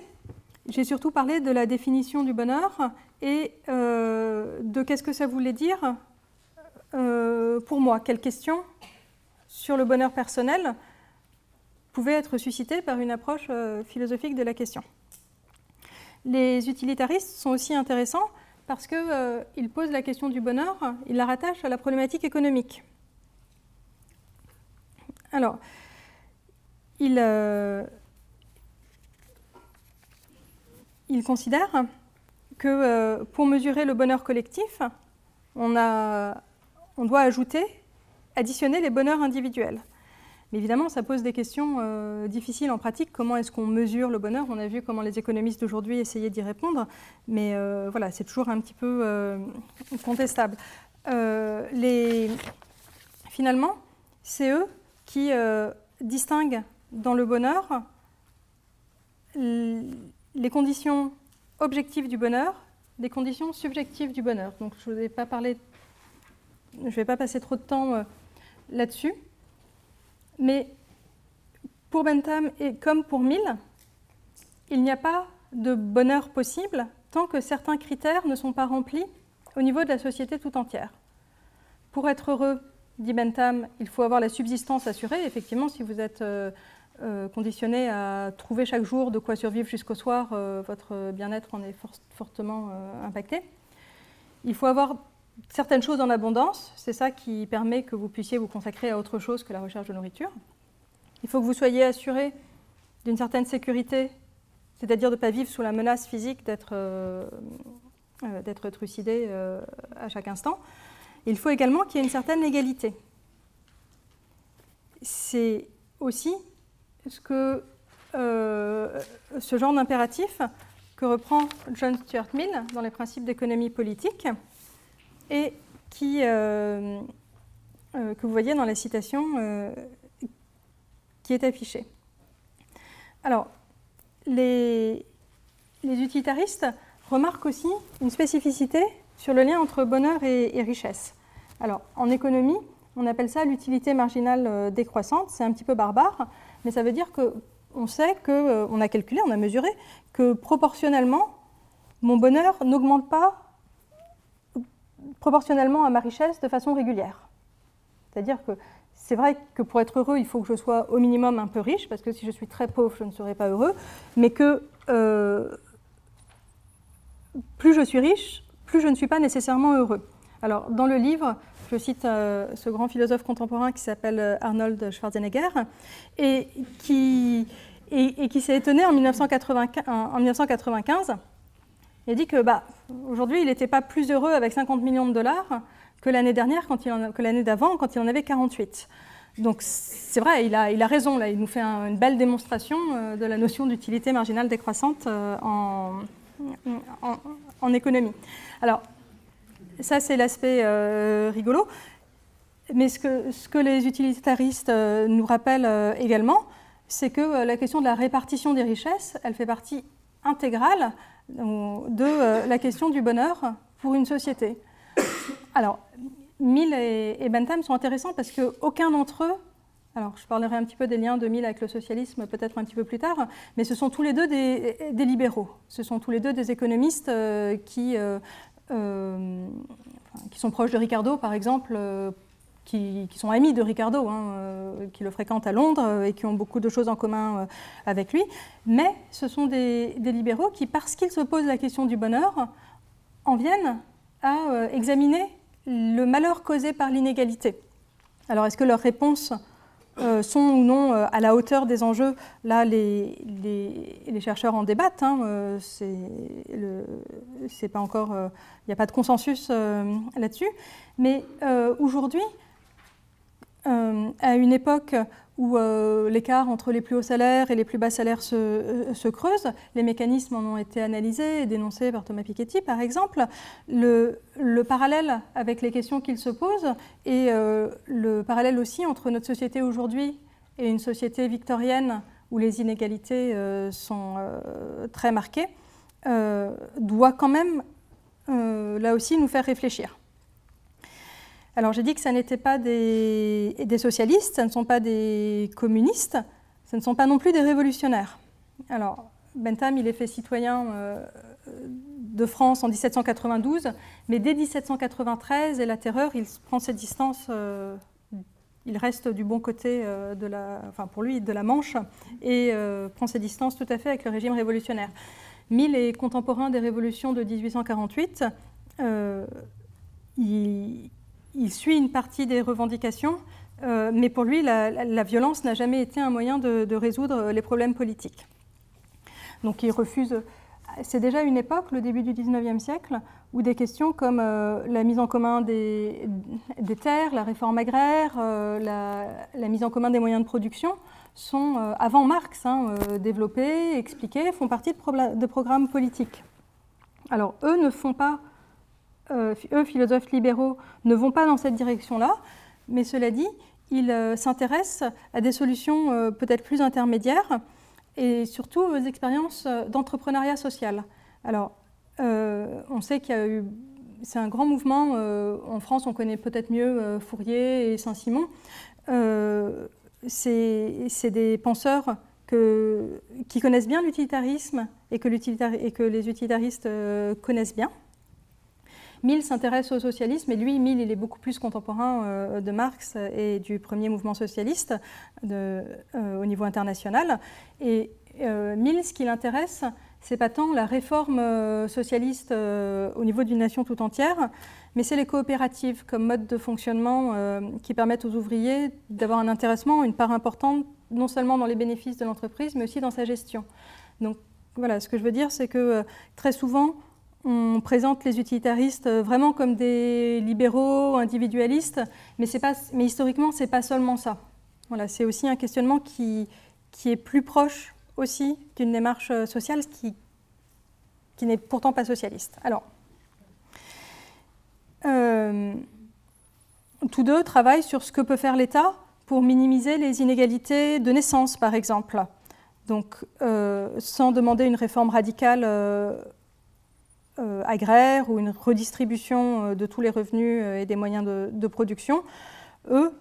j'ai surtout parlé de la définition du bonheur et euh, de qu'est-ce que ça voulait dire euh, pour moi. Quelles questions sur le bonheur personnel pouvaient être suscitées par une approche euh, philosophique de la question. Les utilitaristes sont aussi intéressants parce qu'ils posent la question du bonheur, ils la rattachent à la problématique économique. Alors, ils il considère que euh, pour mesurer le bonheur collectif, on, doit ajouter, additionner les bonheurs individuels. Mais évidemment, ça pose des questions euh, difficiles en pratique. Comment est-ce qu'on mesure le bonheur? On a vu comment les économistes d'aujourd'hui essayaient d'y répondre, mais euh, voilà, c'est toujours un petit peu contestable. Finalement, c'est eux qui distinguent dans le bonheur les conditions objectives du bonheur des conditions subjectives du bonheur. Donc je ne vais pas parler, je vais pas passer trop de temps euh, là-dessus, mais pour Bentham et comme pour Mill, il n'y a pas de bonheur possible tant que certains critères ne sont pas remplis au niveau de la société tout entière. Pour être heureux, dit Bentham, il faut avoir la subsistance assurée. Effectivement, si vous êtes euh, euh, conditionné à trouver chaque jour de quoi survivre jusqu'au soir, euh, votre bien-être en est fortement euh, impacté. Il faut avoir certaines choses en abondance, c'est ça qui permet que vous puissiez vous consacrer à autre chose que la recherche de nourriture. Il faut que vous soyez assuré d'une certaine sécurité, c'est-à-dire de ne pas vivre sous la menace physique d'être trucidé à chaque instant. Il faut également qu'il y ait une certaine égalité. C'est aussi que, euh, ce genre d'impératif que reprend John Stuart Mill dans les principes d'économie politique et qui, euh, euh, que vous voyez dans la citation qui est affichée. Alors, les, utilitaristes remarquent aussi une spécificité sur le lien entre bonheur et richesse. Alors, en économie, on appelle ça l'utilité marginale décroissante, c'est un petit peu barbare, mais ça veut dire qu'on sait qu'on euh, a calculé, on a mesuré que proportionnellement, mon bonheur n'augmente pas proportionnellement à ma richesse de façon régulière. C'est-à-dire que c'est vrai que pour être heureux, il faut que je sois au minimum un peu riche, parce que si je suis très pauvre, je ne serai pas heureux, mais que euh, plus je suis riche, plus je ne suis pas nécessairement heureux. Alors, dans le livre, je cite euh, ce grand philosophe contemporain qui s'appelle euh, Arnold Schwarzenegger et qui, s'est étonné en 1995. En, 1995 il a dit que bah, aujourd'hui, il n'était pas plus heureux avec 50 millions de dollars que l'année d'avant, quand il en avait 48. Donc c'est vrai, il a, raison. Il nous fait une belle démonstration euh, de la notion d'utilité marginale décroissante en, en, économie. Alors ça, c'est l'aspect euh, rigolo. Mais ce que, les utilitaristes euh, nous rappellent euh, également, c'est que la question de la répartition des richesses, elle fait partie intégrale de la question du bonheur pour une société. Alors, Mill et, Bentham sont intéressants parce qu'aucun d'entre eux, alors je parlerai un petit peu des liens de Mill avec le socialisme peut-être un petit peu plus tard, mais ce sont tous les deux des, libéraux, ce sont tous les deux des économistes qui qui sont proches de Ricardo, par exemple, euh, qui, sont amis de Ricardo, hein, euh, qui le fréquentent à Londres et qui ont beaucoup de choses en commun avec lui. Mais ce sont des, libéraux qui, parce qu'ils se posent la question du bonheur, en viennent à examiner le malheur causé par l'inégalité. Alors, est-ce que leurs réponses euh, sont ou non euh, à la hauteur des enjeux Là, les, les, chercheurs en débattent. Hein, euh, c'est pas encore, il n'y a pas de consensus là-dessus. Mais aujourd'hui, à une époque où euh, l'écart entre les plus hauts salaires et les plus bas salaires se, euh, creuse. Les mécanismes en ont été analysés et dénoncés par Thomas Piketty, par exemple. Le, parallèle avec les questions qu'il se pose et euh, le parallèle aussi entre notre société aujourd'hui et une société victorienne où les inégalités sont très marquées, doit quand même, là aussi, nous faire réfléchir. Alors j'ai dit que ça n'était pas des, socialistes, ça ne sont pas des communistes, ce ne sont pas non plus des révolutionnaires. Alors Bentham, il est fait citoyen euh, de France en 1792, mais dès 1793 et la terreur, il prend ses distances, euh, il reste du bon côté euh, de la, enfin pour lui, de la Manche et prend ses distances tout à fait avec le régime révolutionnaire. Mill est contemporain des révolutions de 1848. il, il suit une partie des revendications, euh, mais pour lui, la, violence n'a jamais été un moyen de, résoudre les problèmes politiques. Donc il refuse. C'est déjà une époque, le début du 19e siècle, où des questions comme euh, la mise en commun des, terres, la réforme agraire, euh, la, mise en commun des moyens de production sont, avant Marx, hein, développées, expliquées, font partie de, de programmes politiques. Alors eux ne font pas eux, philosophes libéraux, ne vont pas dans cette direction-là, mais cela dit, ils euh, s'intéressent à des solutions euh, peut-être plus intermédiaires et surtout aux expériences d'entrepreneuriat social. Alors, on sait qu'il y a eu c'est un grand mouvement. en France, on connaît peut-être mieux Fourier et Saint-Simon. c'est des penseurs qui connaissent bien l'utilitarisme et, que les utilitaristes connaissent bien. Mill s'intéresse au socialisme, et lui, Mill, il est beaucoup plus contemporain euh, de Marx et du premier mouvement socialiste euh, au niveau international. Et euh, Mill, ce qui l'intéresse, c'est pas tant la réforme socialiste au niveau d'une nation tout entière, mais c'est les coopératives comme mode de fonctionnement qui permettent aux ouvriers d'avoir un intéressement, une part importante, non seulement dans les bénéfices de l'entreprise, mais aussi dans sa gestion. Donc voilà, ce que je veux dire, c'est que très souvent, on présente les utilitaristes vraiment comme des libéraux, individualistes, mais, historiquement, ce n'est pas seulement ça. Voilà, c'est aussi un questionnement qui, est plus proche aussi d'une démarche sociale qui, qui n'est pourtant pas socialiste. Alors, euh, tous deux travaillent sur ce que peut faire l'État pour minimiser les inégalités de naissance, par exemple. Donc, euh, sans demander une réforme radicale euh, euh, agraire ou une redistribution euh, de tous les revenus euh, et des moyens de, production, eux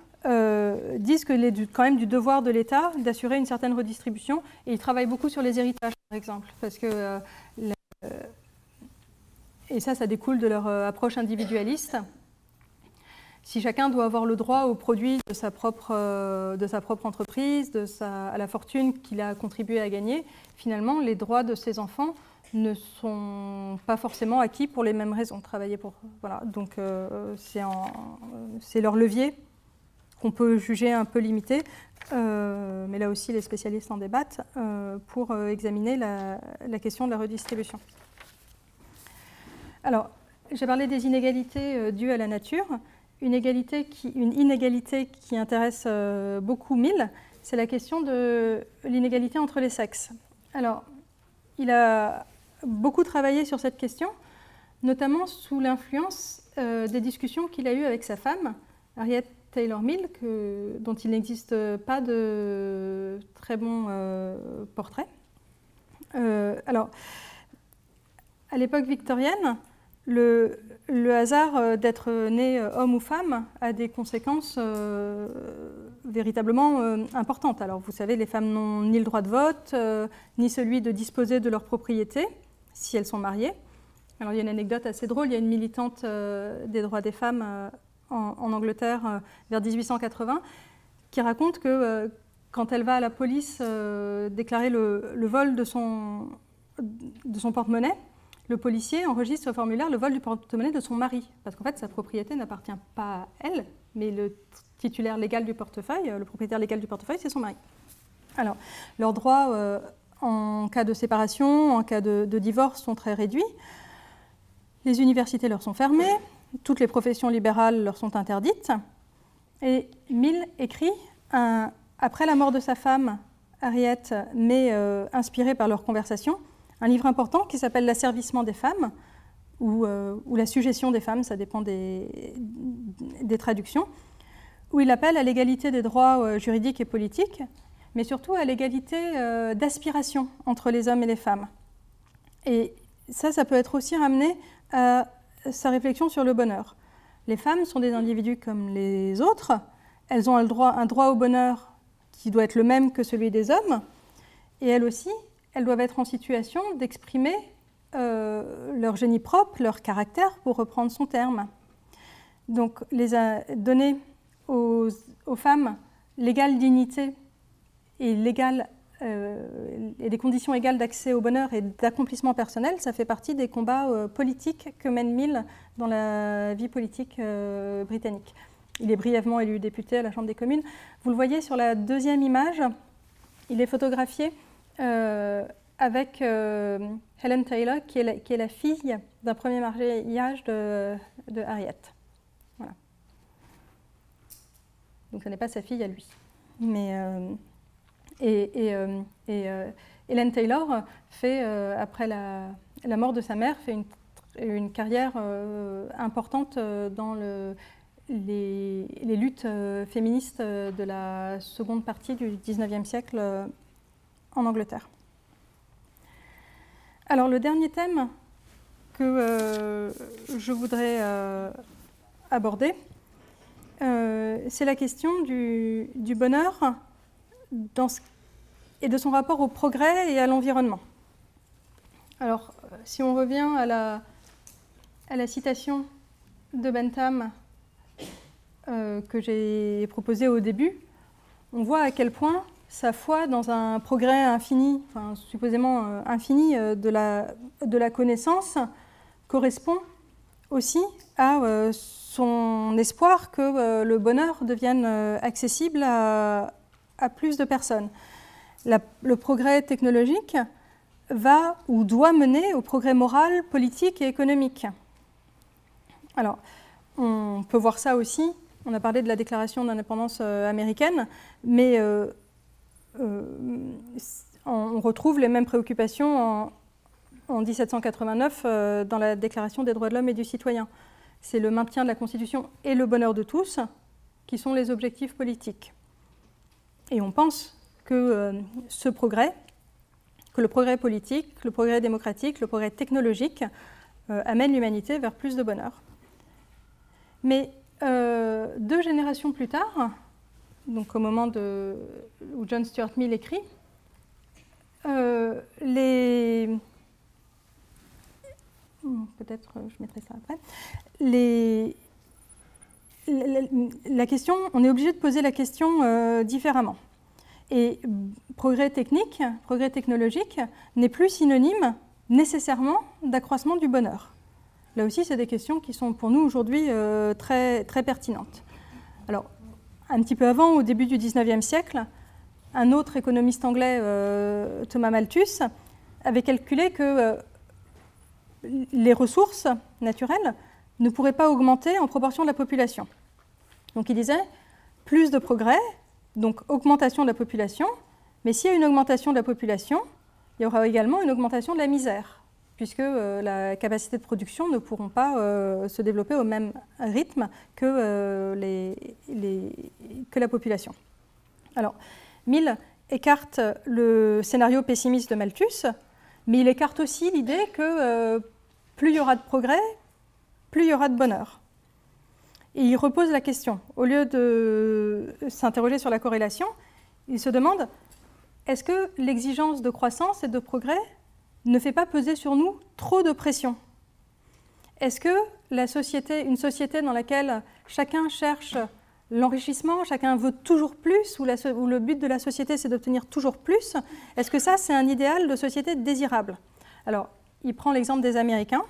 disent qu'il est quand même du devoir de l'État d'assurer une certaine redistribution et ils travaillent beaucoup sur les héritages, par exemple, parce que et ça, ça découle de leur approche individualiste. Si chacun doit avoir le droit au produit de sa propre, de sa propre entreprise, de sa, à la fortune qu'il a contribué à gagner, finalement, les droits de ses enfants ne sont pas forcément acquis pour les mêmes raisons. Travailler pour, voilà. Donc euh, c'est leur levier qu'on peut juger un peu limité, euh, mais là aussi les spécialistes en débattent, euh, pour examiner la, question de la redistribution. Alors, j'ai parlé des inégalités dues à la nature. Une, une inégalité qui intéresse beaucoup Mill, c'est la question de l'inégalité entre les sexes. Alors, il a beaucoup travaillé sur cette question, notamment sous l'influence euh, des discussions qu'il a eues avec sa femme, Harriet Taylor Mill, dont il n'existe pas de très bons euh, portraits. Euh, alors, à l'époque victorienne, le, hasard d'être né homme ou femme a des conséquences véritablement importantes. Alors, vous savez, les femmes n'ont ni le droit de vote, ni celui de disposer de leur propriété si elles sont mariées. Alors il y a une anecdote assez drôle, il y a une militante euh, des droits des femmes euh, en, Angleterre euh, vers 1880 qui raconte que quand elle va à la police déclarer le, vol de son, de son porte-monnaie, le policier enregistre au formulaire le vol du porte-monnaie de son mari, parce qu'en fait sa propriété n'appartient pas à elle, mais le titulaire légal du portefeuille, le propriétaire légal du portefeuille, c'est son mari. Alors, leurs droits en cas de séparation, en cas de, divorce sont très réduits. Les universités leur sont fermées, toutes les professions libérales leur sont interdites. Et Mill écrit, après la mort de sa femme, Harriet, mais euh, inspiré par leur conversation, un livre important qui s'appelle L'asservissement des femmes, ou, euh, la suggestion des femmes, ça dépend des, traductions, où il appelle à l'égalité des droits euh, juridiques et politiques, mais surtout à l'égalité euh, d'aspiration entre les hommes et les femmes. Et ça, ça peut être aussi ramené à sa réflexion sur le bonheur. Les femmes sont des individus comme les autres, elles ont un droit, au bonheur qui doit être le même que celui des hommes, et elles aussi, elles doivent être en situation d'exprimer euh, leur génie propre, leur caractère, pour reprendre son terme. Donc, les a donné aux, femmes l'égale dignité et, euh, et des conditions égales d'accès au bonheur et d'accomplissement personnel, ça fait partie des combats euh, politiques que mène Mill dans la vie politique britannique. Il est brièvement élu député à la Chambre des communes. Vous le voyez sur la deuxième image, il est photographié euh, avec euh, Helen Taylor, qui est la, qui est la fille d'un premier mariage de, de Harriet. Voilà. Donc ce n'est pas sa fille à lui. Mais, euh, et, et, Helen Taylor fait, après la, mort de sa mère, fait une, carrière importante dans le, les, luttes féministes de la seconde partie du 19e siècle en Angleterre. Alors le dernier thème que euh, je voudrais euh, aborder, euh, c'est la question du, bonheur et de son rapport au progrès et à l'environnement. Alors si on revient à la, citation de Bentham que j'ai proposée au début, on voit à quel point sa foi dans un progrès infini, enfin, supposément euh, infini euh, de la, de la connaissance, correspond aussi à euh, son espoir que le bonheur devienne accessible à, plus de personnes. le progrès technologique va ou doit mener au progrès moral, politique et économique. Alors, on peut voir ça aussi, on a parlé de la déclaration d'indépendance américaine, mais euh, on retrouve les mêmes préoccupations en, 1789 euh, dans la Déclaration des droits de l'homme et du citoyen. C'est le maintien de la Constitution et le bonheur de tous qui sont les objectifs politiques. Et on pense que euh, ce progrès, que le progrès politique, le progrès démocratique, le progrès technologique amène l'humanité vers plus de bonheur. Mais deux générations plus tard, donc au moment où John Stuart Mill écrit, euh, les peut-être je mettrai ça après. Les, la, question, on est obligé de poser la question euh, différemment. Et progrès technique, progrès technologique n'est plus synonyme nécessairement d'accroissement du bonheur. Là aussi, c'est des questions qui sont pour nous aujourd'hui euh, très, très pertinentes. Alors, un petit peu avant, au début du 19e siècle, un autre économiste anglais, euh, Thomas Malthus, avait calculé que les ressources naturelles ne pourraient pas augmenter en proportion de la population. Donc il disait, plus de progrès, donc augmentation de la population, mais s'il y a une augmentation de la population, il y aura également une augmentation de la misère puisque euh, la capacité de production ne pourront pas euh, se développer au même rythme euh, que la population. Alors, Mill écarte le scénario pessimiste de Malthus, mais il écarte aussi l'idée que plus il y aura de progrès, plus il y aura de bonheur. Et il repose la question. Au lieu de s'interroger sur la corrélation, il se demande est-ce que l'exigence de croissance et de progrès ne fait pas peser sur nous trop de pression? Est-ce que la société, une société dans laquelle chacun cherche l'enrichissement, chacun veut toujours plus, ou, le but de la société c'est d'obtenir toujours plus, est-ce que ça c'est un idéal de société désirable? Alors, il prend l'exemple des Américains.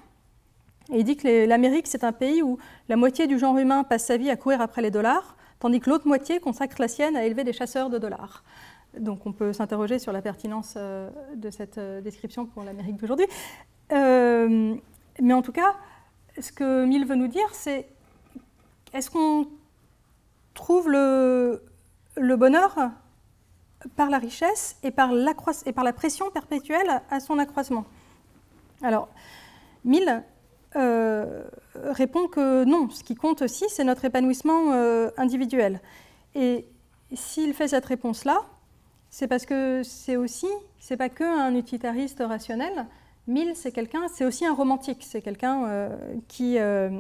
Et il dit que l'Amérique, c'est un pays où la moitié du genre humain passe sa vie à courir après les dollars, tandis que l'autre moitié consacre la sienne à élever des chasseurs de dollars. Donc on peut s'interroger sur la pertinence euh, de cette euh, description pour l'Amérique d'aujourd'hui. Euh, mais en tout cas, ce que Mill veut nous dire, c'est est-ce qu'on trouve le, bonheur par la richesse et par, et par, la pression perpétuelle à son accroissement? Alors, Mill répond que non, ce qui compte aussi, c'est notre épanouissement individuel. Et s'il fait cette réponse-là, c'est parce que c'est aussi, c'est pas que un utilitariste rationnel. Mill, c'est quelqu'un, c'est aussi un romantique, c'est quelqu'un euh, qui euh,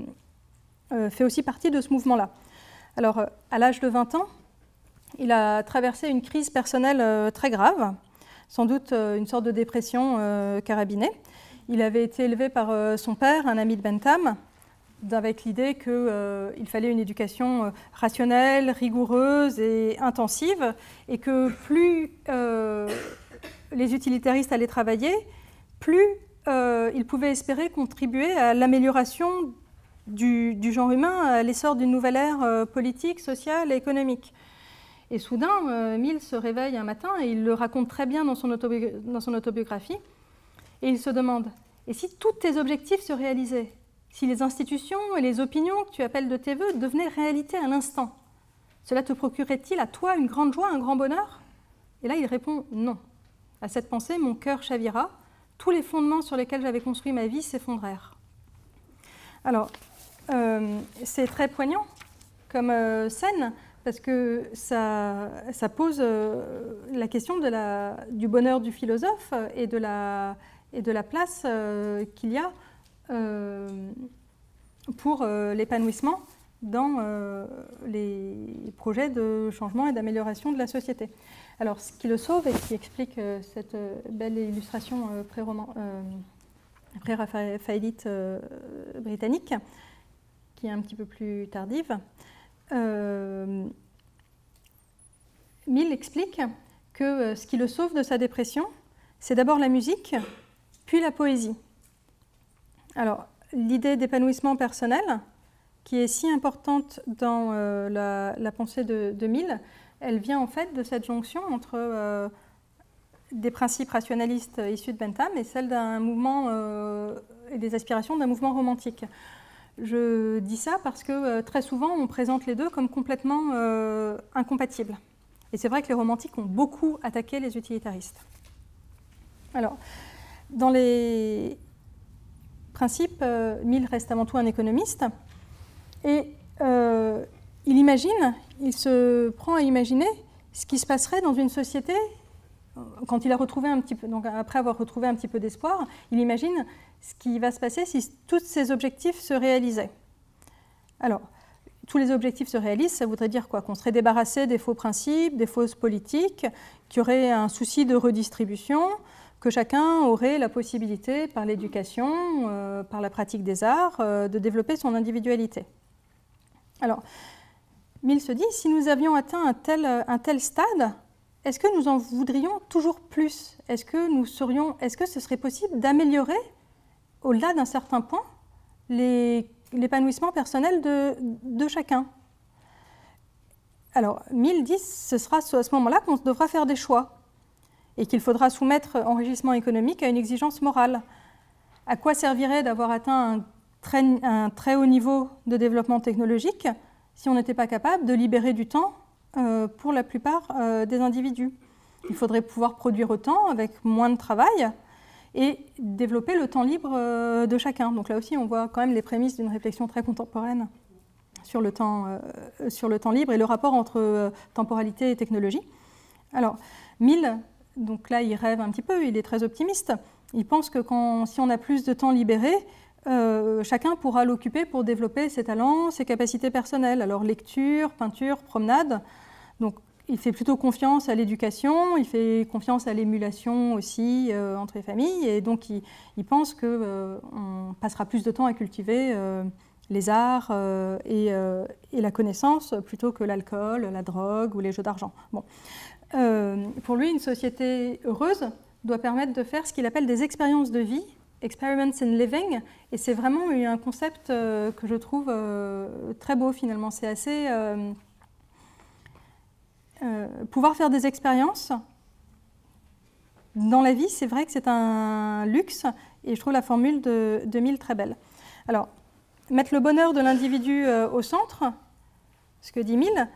euh, fait aussi partie de ce mouvement-là. Alors, à l'âge de 20 ans, il a traversé une crise personnelle très grave, sans doute une sorte de dépression carabinée. Il avait été élevé par son père, un ami de Bentham, avec l'idée qu'il euh, fallait une éducation euh, rationnelle, rigoureuse et intensive, et que plus euh, les utilitaristes allaient travailler, plus ils pouvaient espérer contribuer à l'amélioration du, genre humain, à l'essor d'une nouvelle ère politique, sociale et économique. Et soudain, Mill se réveille un matin, et il le raconte très bien dans son autobiographie, et il se demande, et si tous tes objectifs se réalisaient si les institutions et les opinions que tu appelles de tes voeux devenaient réalité à l'instant, cela te procurait-il à toi une grande joie, un grand bonheur? Et là, il répond non. À cette pensée, mon cœur chavira, tous les fondements sur lesquels j'avais construit ma vie s'effondrèrent. Alors, euh, c'est très poignant comme euh, scène, parce que ça, pose euh, la question du bonheur du philosophe et de la, et de la place qu'il y a euh, pour euh, l'épanouissement dans euh, les projets de changement et d'amélioration de la société. Alors, ce qui le sauve et qui explique cette belle illustration pré-raphaélite britannique, qui est un petit peu plus tardive, Mill explique que ce qui le sauve de sa dépression, c'est d'abord la musique, puis la poésie. Alors, l'idée d'épanouissement personnel, qui est si importante dans euh, la, pensée de, Mill, elle vient en fait de cette jonction entre euh, des principes rationalistes issus de Bentham et celle d'un mouvement euh, et des aspirations d'un mouvement romantique. Je dis ça parce que très souvent on présente les deux comme complètement incompatibles. Et c'est vrai que les romantiques ont beaucoup attaqué les utilitaristes. Alors, dans les, principe, euh, Mill reste avant tout un économiste. Et euh, il imagine, il se prend à imaginer ce qui se passerait dans une société quand il a retrouvé un petit peu, donc après avoir retrouvé un petit peu d'espoir, il imagine ce qui va se passer si tous ces objectifs se réalisaient. Alors, tous les objectifs se réalisent, ça voudrait dire quoi? Qu'on serait débarrassé des faux principes, des fausses politiques, qu'il y aurait un souci de redistribution, que chacun aurait la possibilité, par l'éducation, euh, par la pratique des arts, euh, de développer son individualité. Alors, Mill se dit, si nous avions atteint un tel, un tel stade, est-ce que nous en voudrions toujours plus? Est-ce que, est-ce que ce serait possible d'améliorer, au-delà d'un certain point, l'épanouissement personnel de chacun? Alors, Mill dit ce sera à ce moment-là qu'on devra faire des choix et qu'il faudra soumettre enrichissement économique à une exigence morale. À quoi servirait d'avoir atteint un très, haut niveau de développement technologique si on n'était pas capable de libérer du temps euh, pour la plupart euh, des individus? Il faudrait pouvoir produire autant avec moins de travail et développer le temps libre euh, de chacun. Donc là aussi, on voit quand même les prémices d'une réflexion très contemporaine sur le temps, sur le temps libre et le rapport entre temporalité et technologie. Alors, Mill donc là, il rêve un petit peu, il est très optimiste. Il pense que si on a plus de temps libéré, euh, chacun pourra l'occuper pour développer ses talents, ses capacités personnelles. Alors lecture, peinture, promenade. Donc il fait plutôt confiance à l'éducation, il fait confiance à l'émulation aussi euh, entre les familles, et donc il, pense qu'on euh, passera plus de temps à cultiver les arts et, et, la connaissance plutôt que l'alcool, la drogue ou les jeux d'argent. Bon. Euh, pour lui, une société heureuse doit permettre de faire ce qu'il appelle des expériences de vie Experiments in Living, et c'est vraiment un concept que je trouve très beau finalement. C'est assez... pouvoir faire des expériences dans la vie, c'est vrai que c'est un luxe et je trouve la formule de 2000 très belle. Alors, mettre le bonheur de l'individu euh, au centre, ce que dit Mill,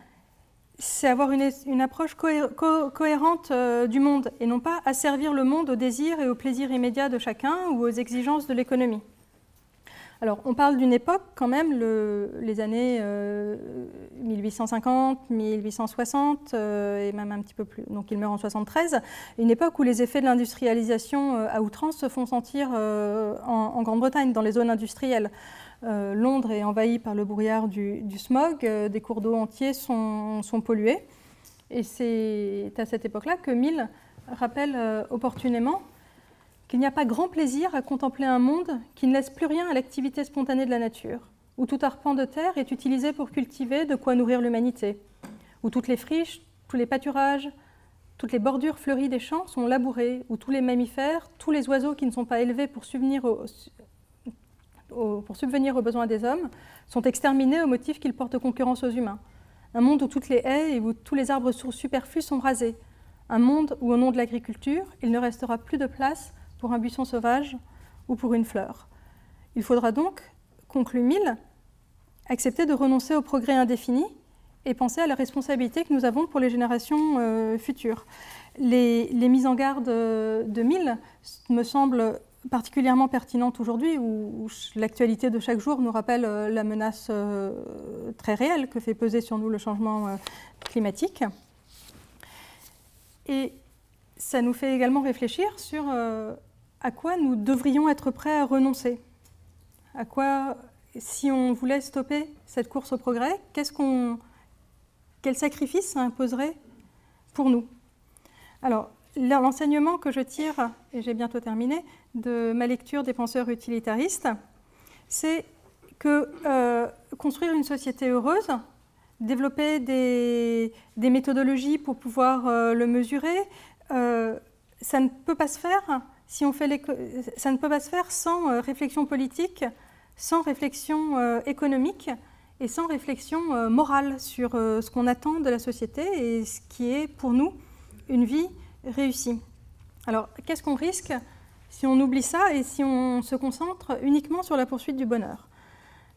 c'est avoir une, approche cohérente euh, du monde et non pas asservir le monde aux désirs et aux plaisirs immédiats de chacun ou aux exigences de l'économie. Alors, on parle d'une époque quand même, les années 1850, euh, 1860 euh, et même un petit peu plus. Donc, il meurt en 73. Une époque où les effets de l'industrialisation à outrance se font sentir en, Grande-Bretagne, dans les zones industrielles. Londres est envahi par le brouillard du, smog, des cours d'eau entiers sont, pollués. Et c'est à cette époque-là que Mill rappelle opportunément qu'il n'y a pas grand plaisir à contempler un monde qui ne laisse plus rien à l'activité spontanée de la nature, où tout arpent de terre est utilisé pour cultiver de quoi nourrir l'humanité, où toutes les friches, tous les pâturages, toutes les bordures fleuries des champs sont labourées, où tous les mammifères, tous les oiseaux qui ne sont pas élevés pour subvenir aux, pour subvenir aux besoins des hommes, sont exterminés au motif qu'ils portent concurrence aux humains. Un monde où toutes les haies et où tous les arbres superflus sont rasés. Un monde où, au nom de l'agriculture, il ne restera plus de place pour un buisson sauvage ou pour une fleur. Il faudra donc, conclut Mill, accepter de renoncer au progrès indéfini et penser à la responsabilité que nous avons pour les générations euh, futures. Les, mises en garde de Mill me semblent particulièrement pertinentes aujourd'hui, où, l'actualité de chaque jour nous rappelle euh, la menace euh, très réelle que fait peser sur nous le changement climatique. Et ça nous fait également réfléchir sur à quoi nous devrions être prêts à renoncer À quoi, si on voulait stopper cette course au progrès, qu'est-ce quel sacrifice ça imposerait pour nous? Alors, l'enseignement que je tire, et j'ai bientôt terminé, de ma lecture des penseurs utilitaristes, c'est que euh, construire une société heureuse, développer des, méthodologies pour pouvoir euh, le mesurer, ça ne peut pas se faire sans euh, réflexion politique, sans réflexion économique et sans réflexion morale sur ce qu'on attend de la société et ce qui est pour nous une vie réussie. Alors, qu'est-ce qu'on risque? Si on oublie ça et si on se concentre uniquement sur la poursuite du bonheur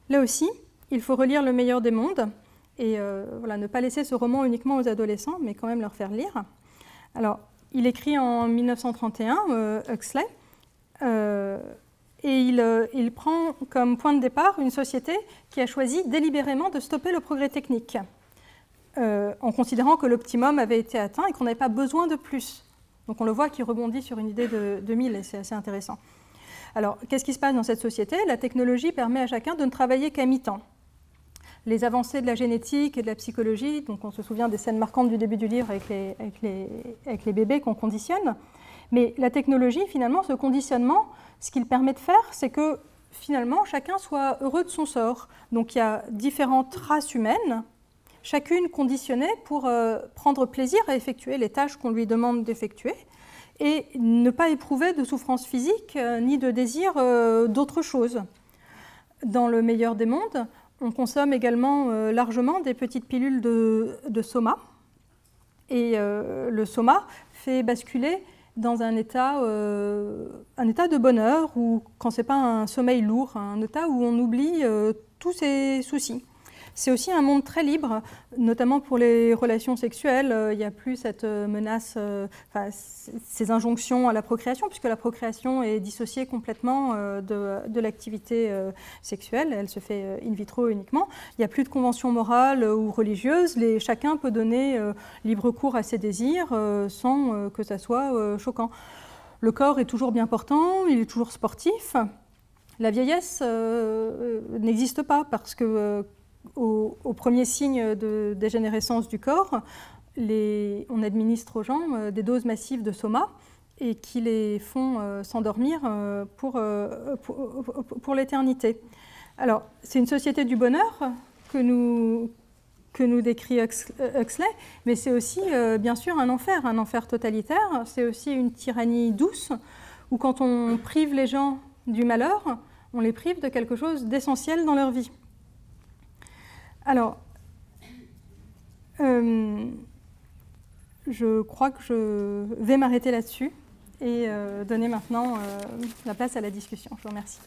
Là aussi, il faut relire Le meilleur des mondes et voilà, ne pas laisser ce roman uniquement aux adolescents, mais quand même leur faire lire. Alors, il écrit en 1931, euh, Huxley, euh, et euh, il, prend comme point de départ une société qui a choisi délibérément de stopper le progrès technique, en considérant que l'optimum avait été atteint et qu'on n'avait pas besoin de plus. Donc on le voit qui rebondit sur une idée de 2000 et c'est assez intéressant. Alors, qu'est-ce qui se passe dans cette société? La technologie permet à chacun de ne travailler qu'à mi-temps les avancées de la génétique et de la psychologie, donc on se souvient des scènes marquantes du début du livre avec les, avec les, bébés qu'on conditionne, mais la technologie, finalement, ce conditionnement, ce qu'il permet de faire, c'est que finalement, chacun soit heureux de son sort. Donc il y a différentes races humaines, chacune conditionnée pour euh, prendre plaisir à effectuer les tâches qu'on lui demande d'effectuer et ne pas éprouver de souffrance physique euh, ni de désir euh, d'autre chose. Dans le meilleur des mondes, on consomme également largement des petites pilules de, soma. Et le soma fait basculer dans un état, un état de bonheur, ou quand ce n'est pas un sommeil lourd, un état où on oublie tous ses soucis. C'est aussi un monde très libre, notamment pour les relations sexuelles. Euh, il n'y a plus cette euh, menace, euh, ces injonctions à la procréation, puisque la procréation est dissociée complètement de, l'activité sexuelle. Elle se fait in vitro uniquement. Il n'y a plus de conventions morales ou religieuses. chacun peut donner libre cours à ses désirs sans que ça soit choquant. Le corps est toujours bien portant, il est toujours sportif. La vieillesse n'existe pas parce que au, premier signe de dégénérescence du corps, on administre aux gens euh, des doses massives de soma et qui les font euh, s'endormir euh, pour, pour, l'éternité. Alors, c'est une société du bonheur que nous, que nous décrit Huxley, mais c'est aussi bien sûr un enfer, un enfer totalitaire, c'est aussi une tyrannie douce, où quand on prive les gens du malheur, on les prive de quelque chose d'essentiel dans leur vie. Alors, euh, je crois que je vais m'arrêter là-dessus et euh, donner maintenant euh, la place à la discussion. Je vous remercie.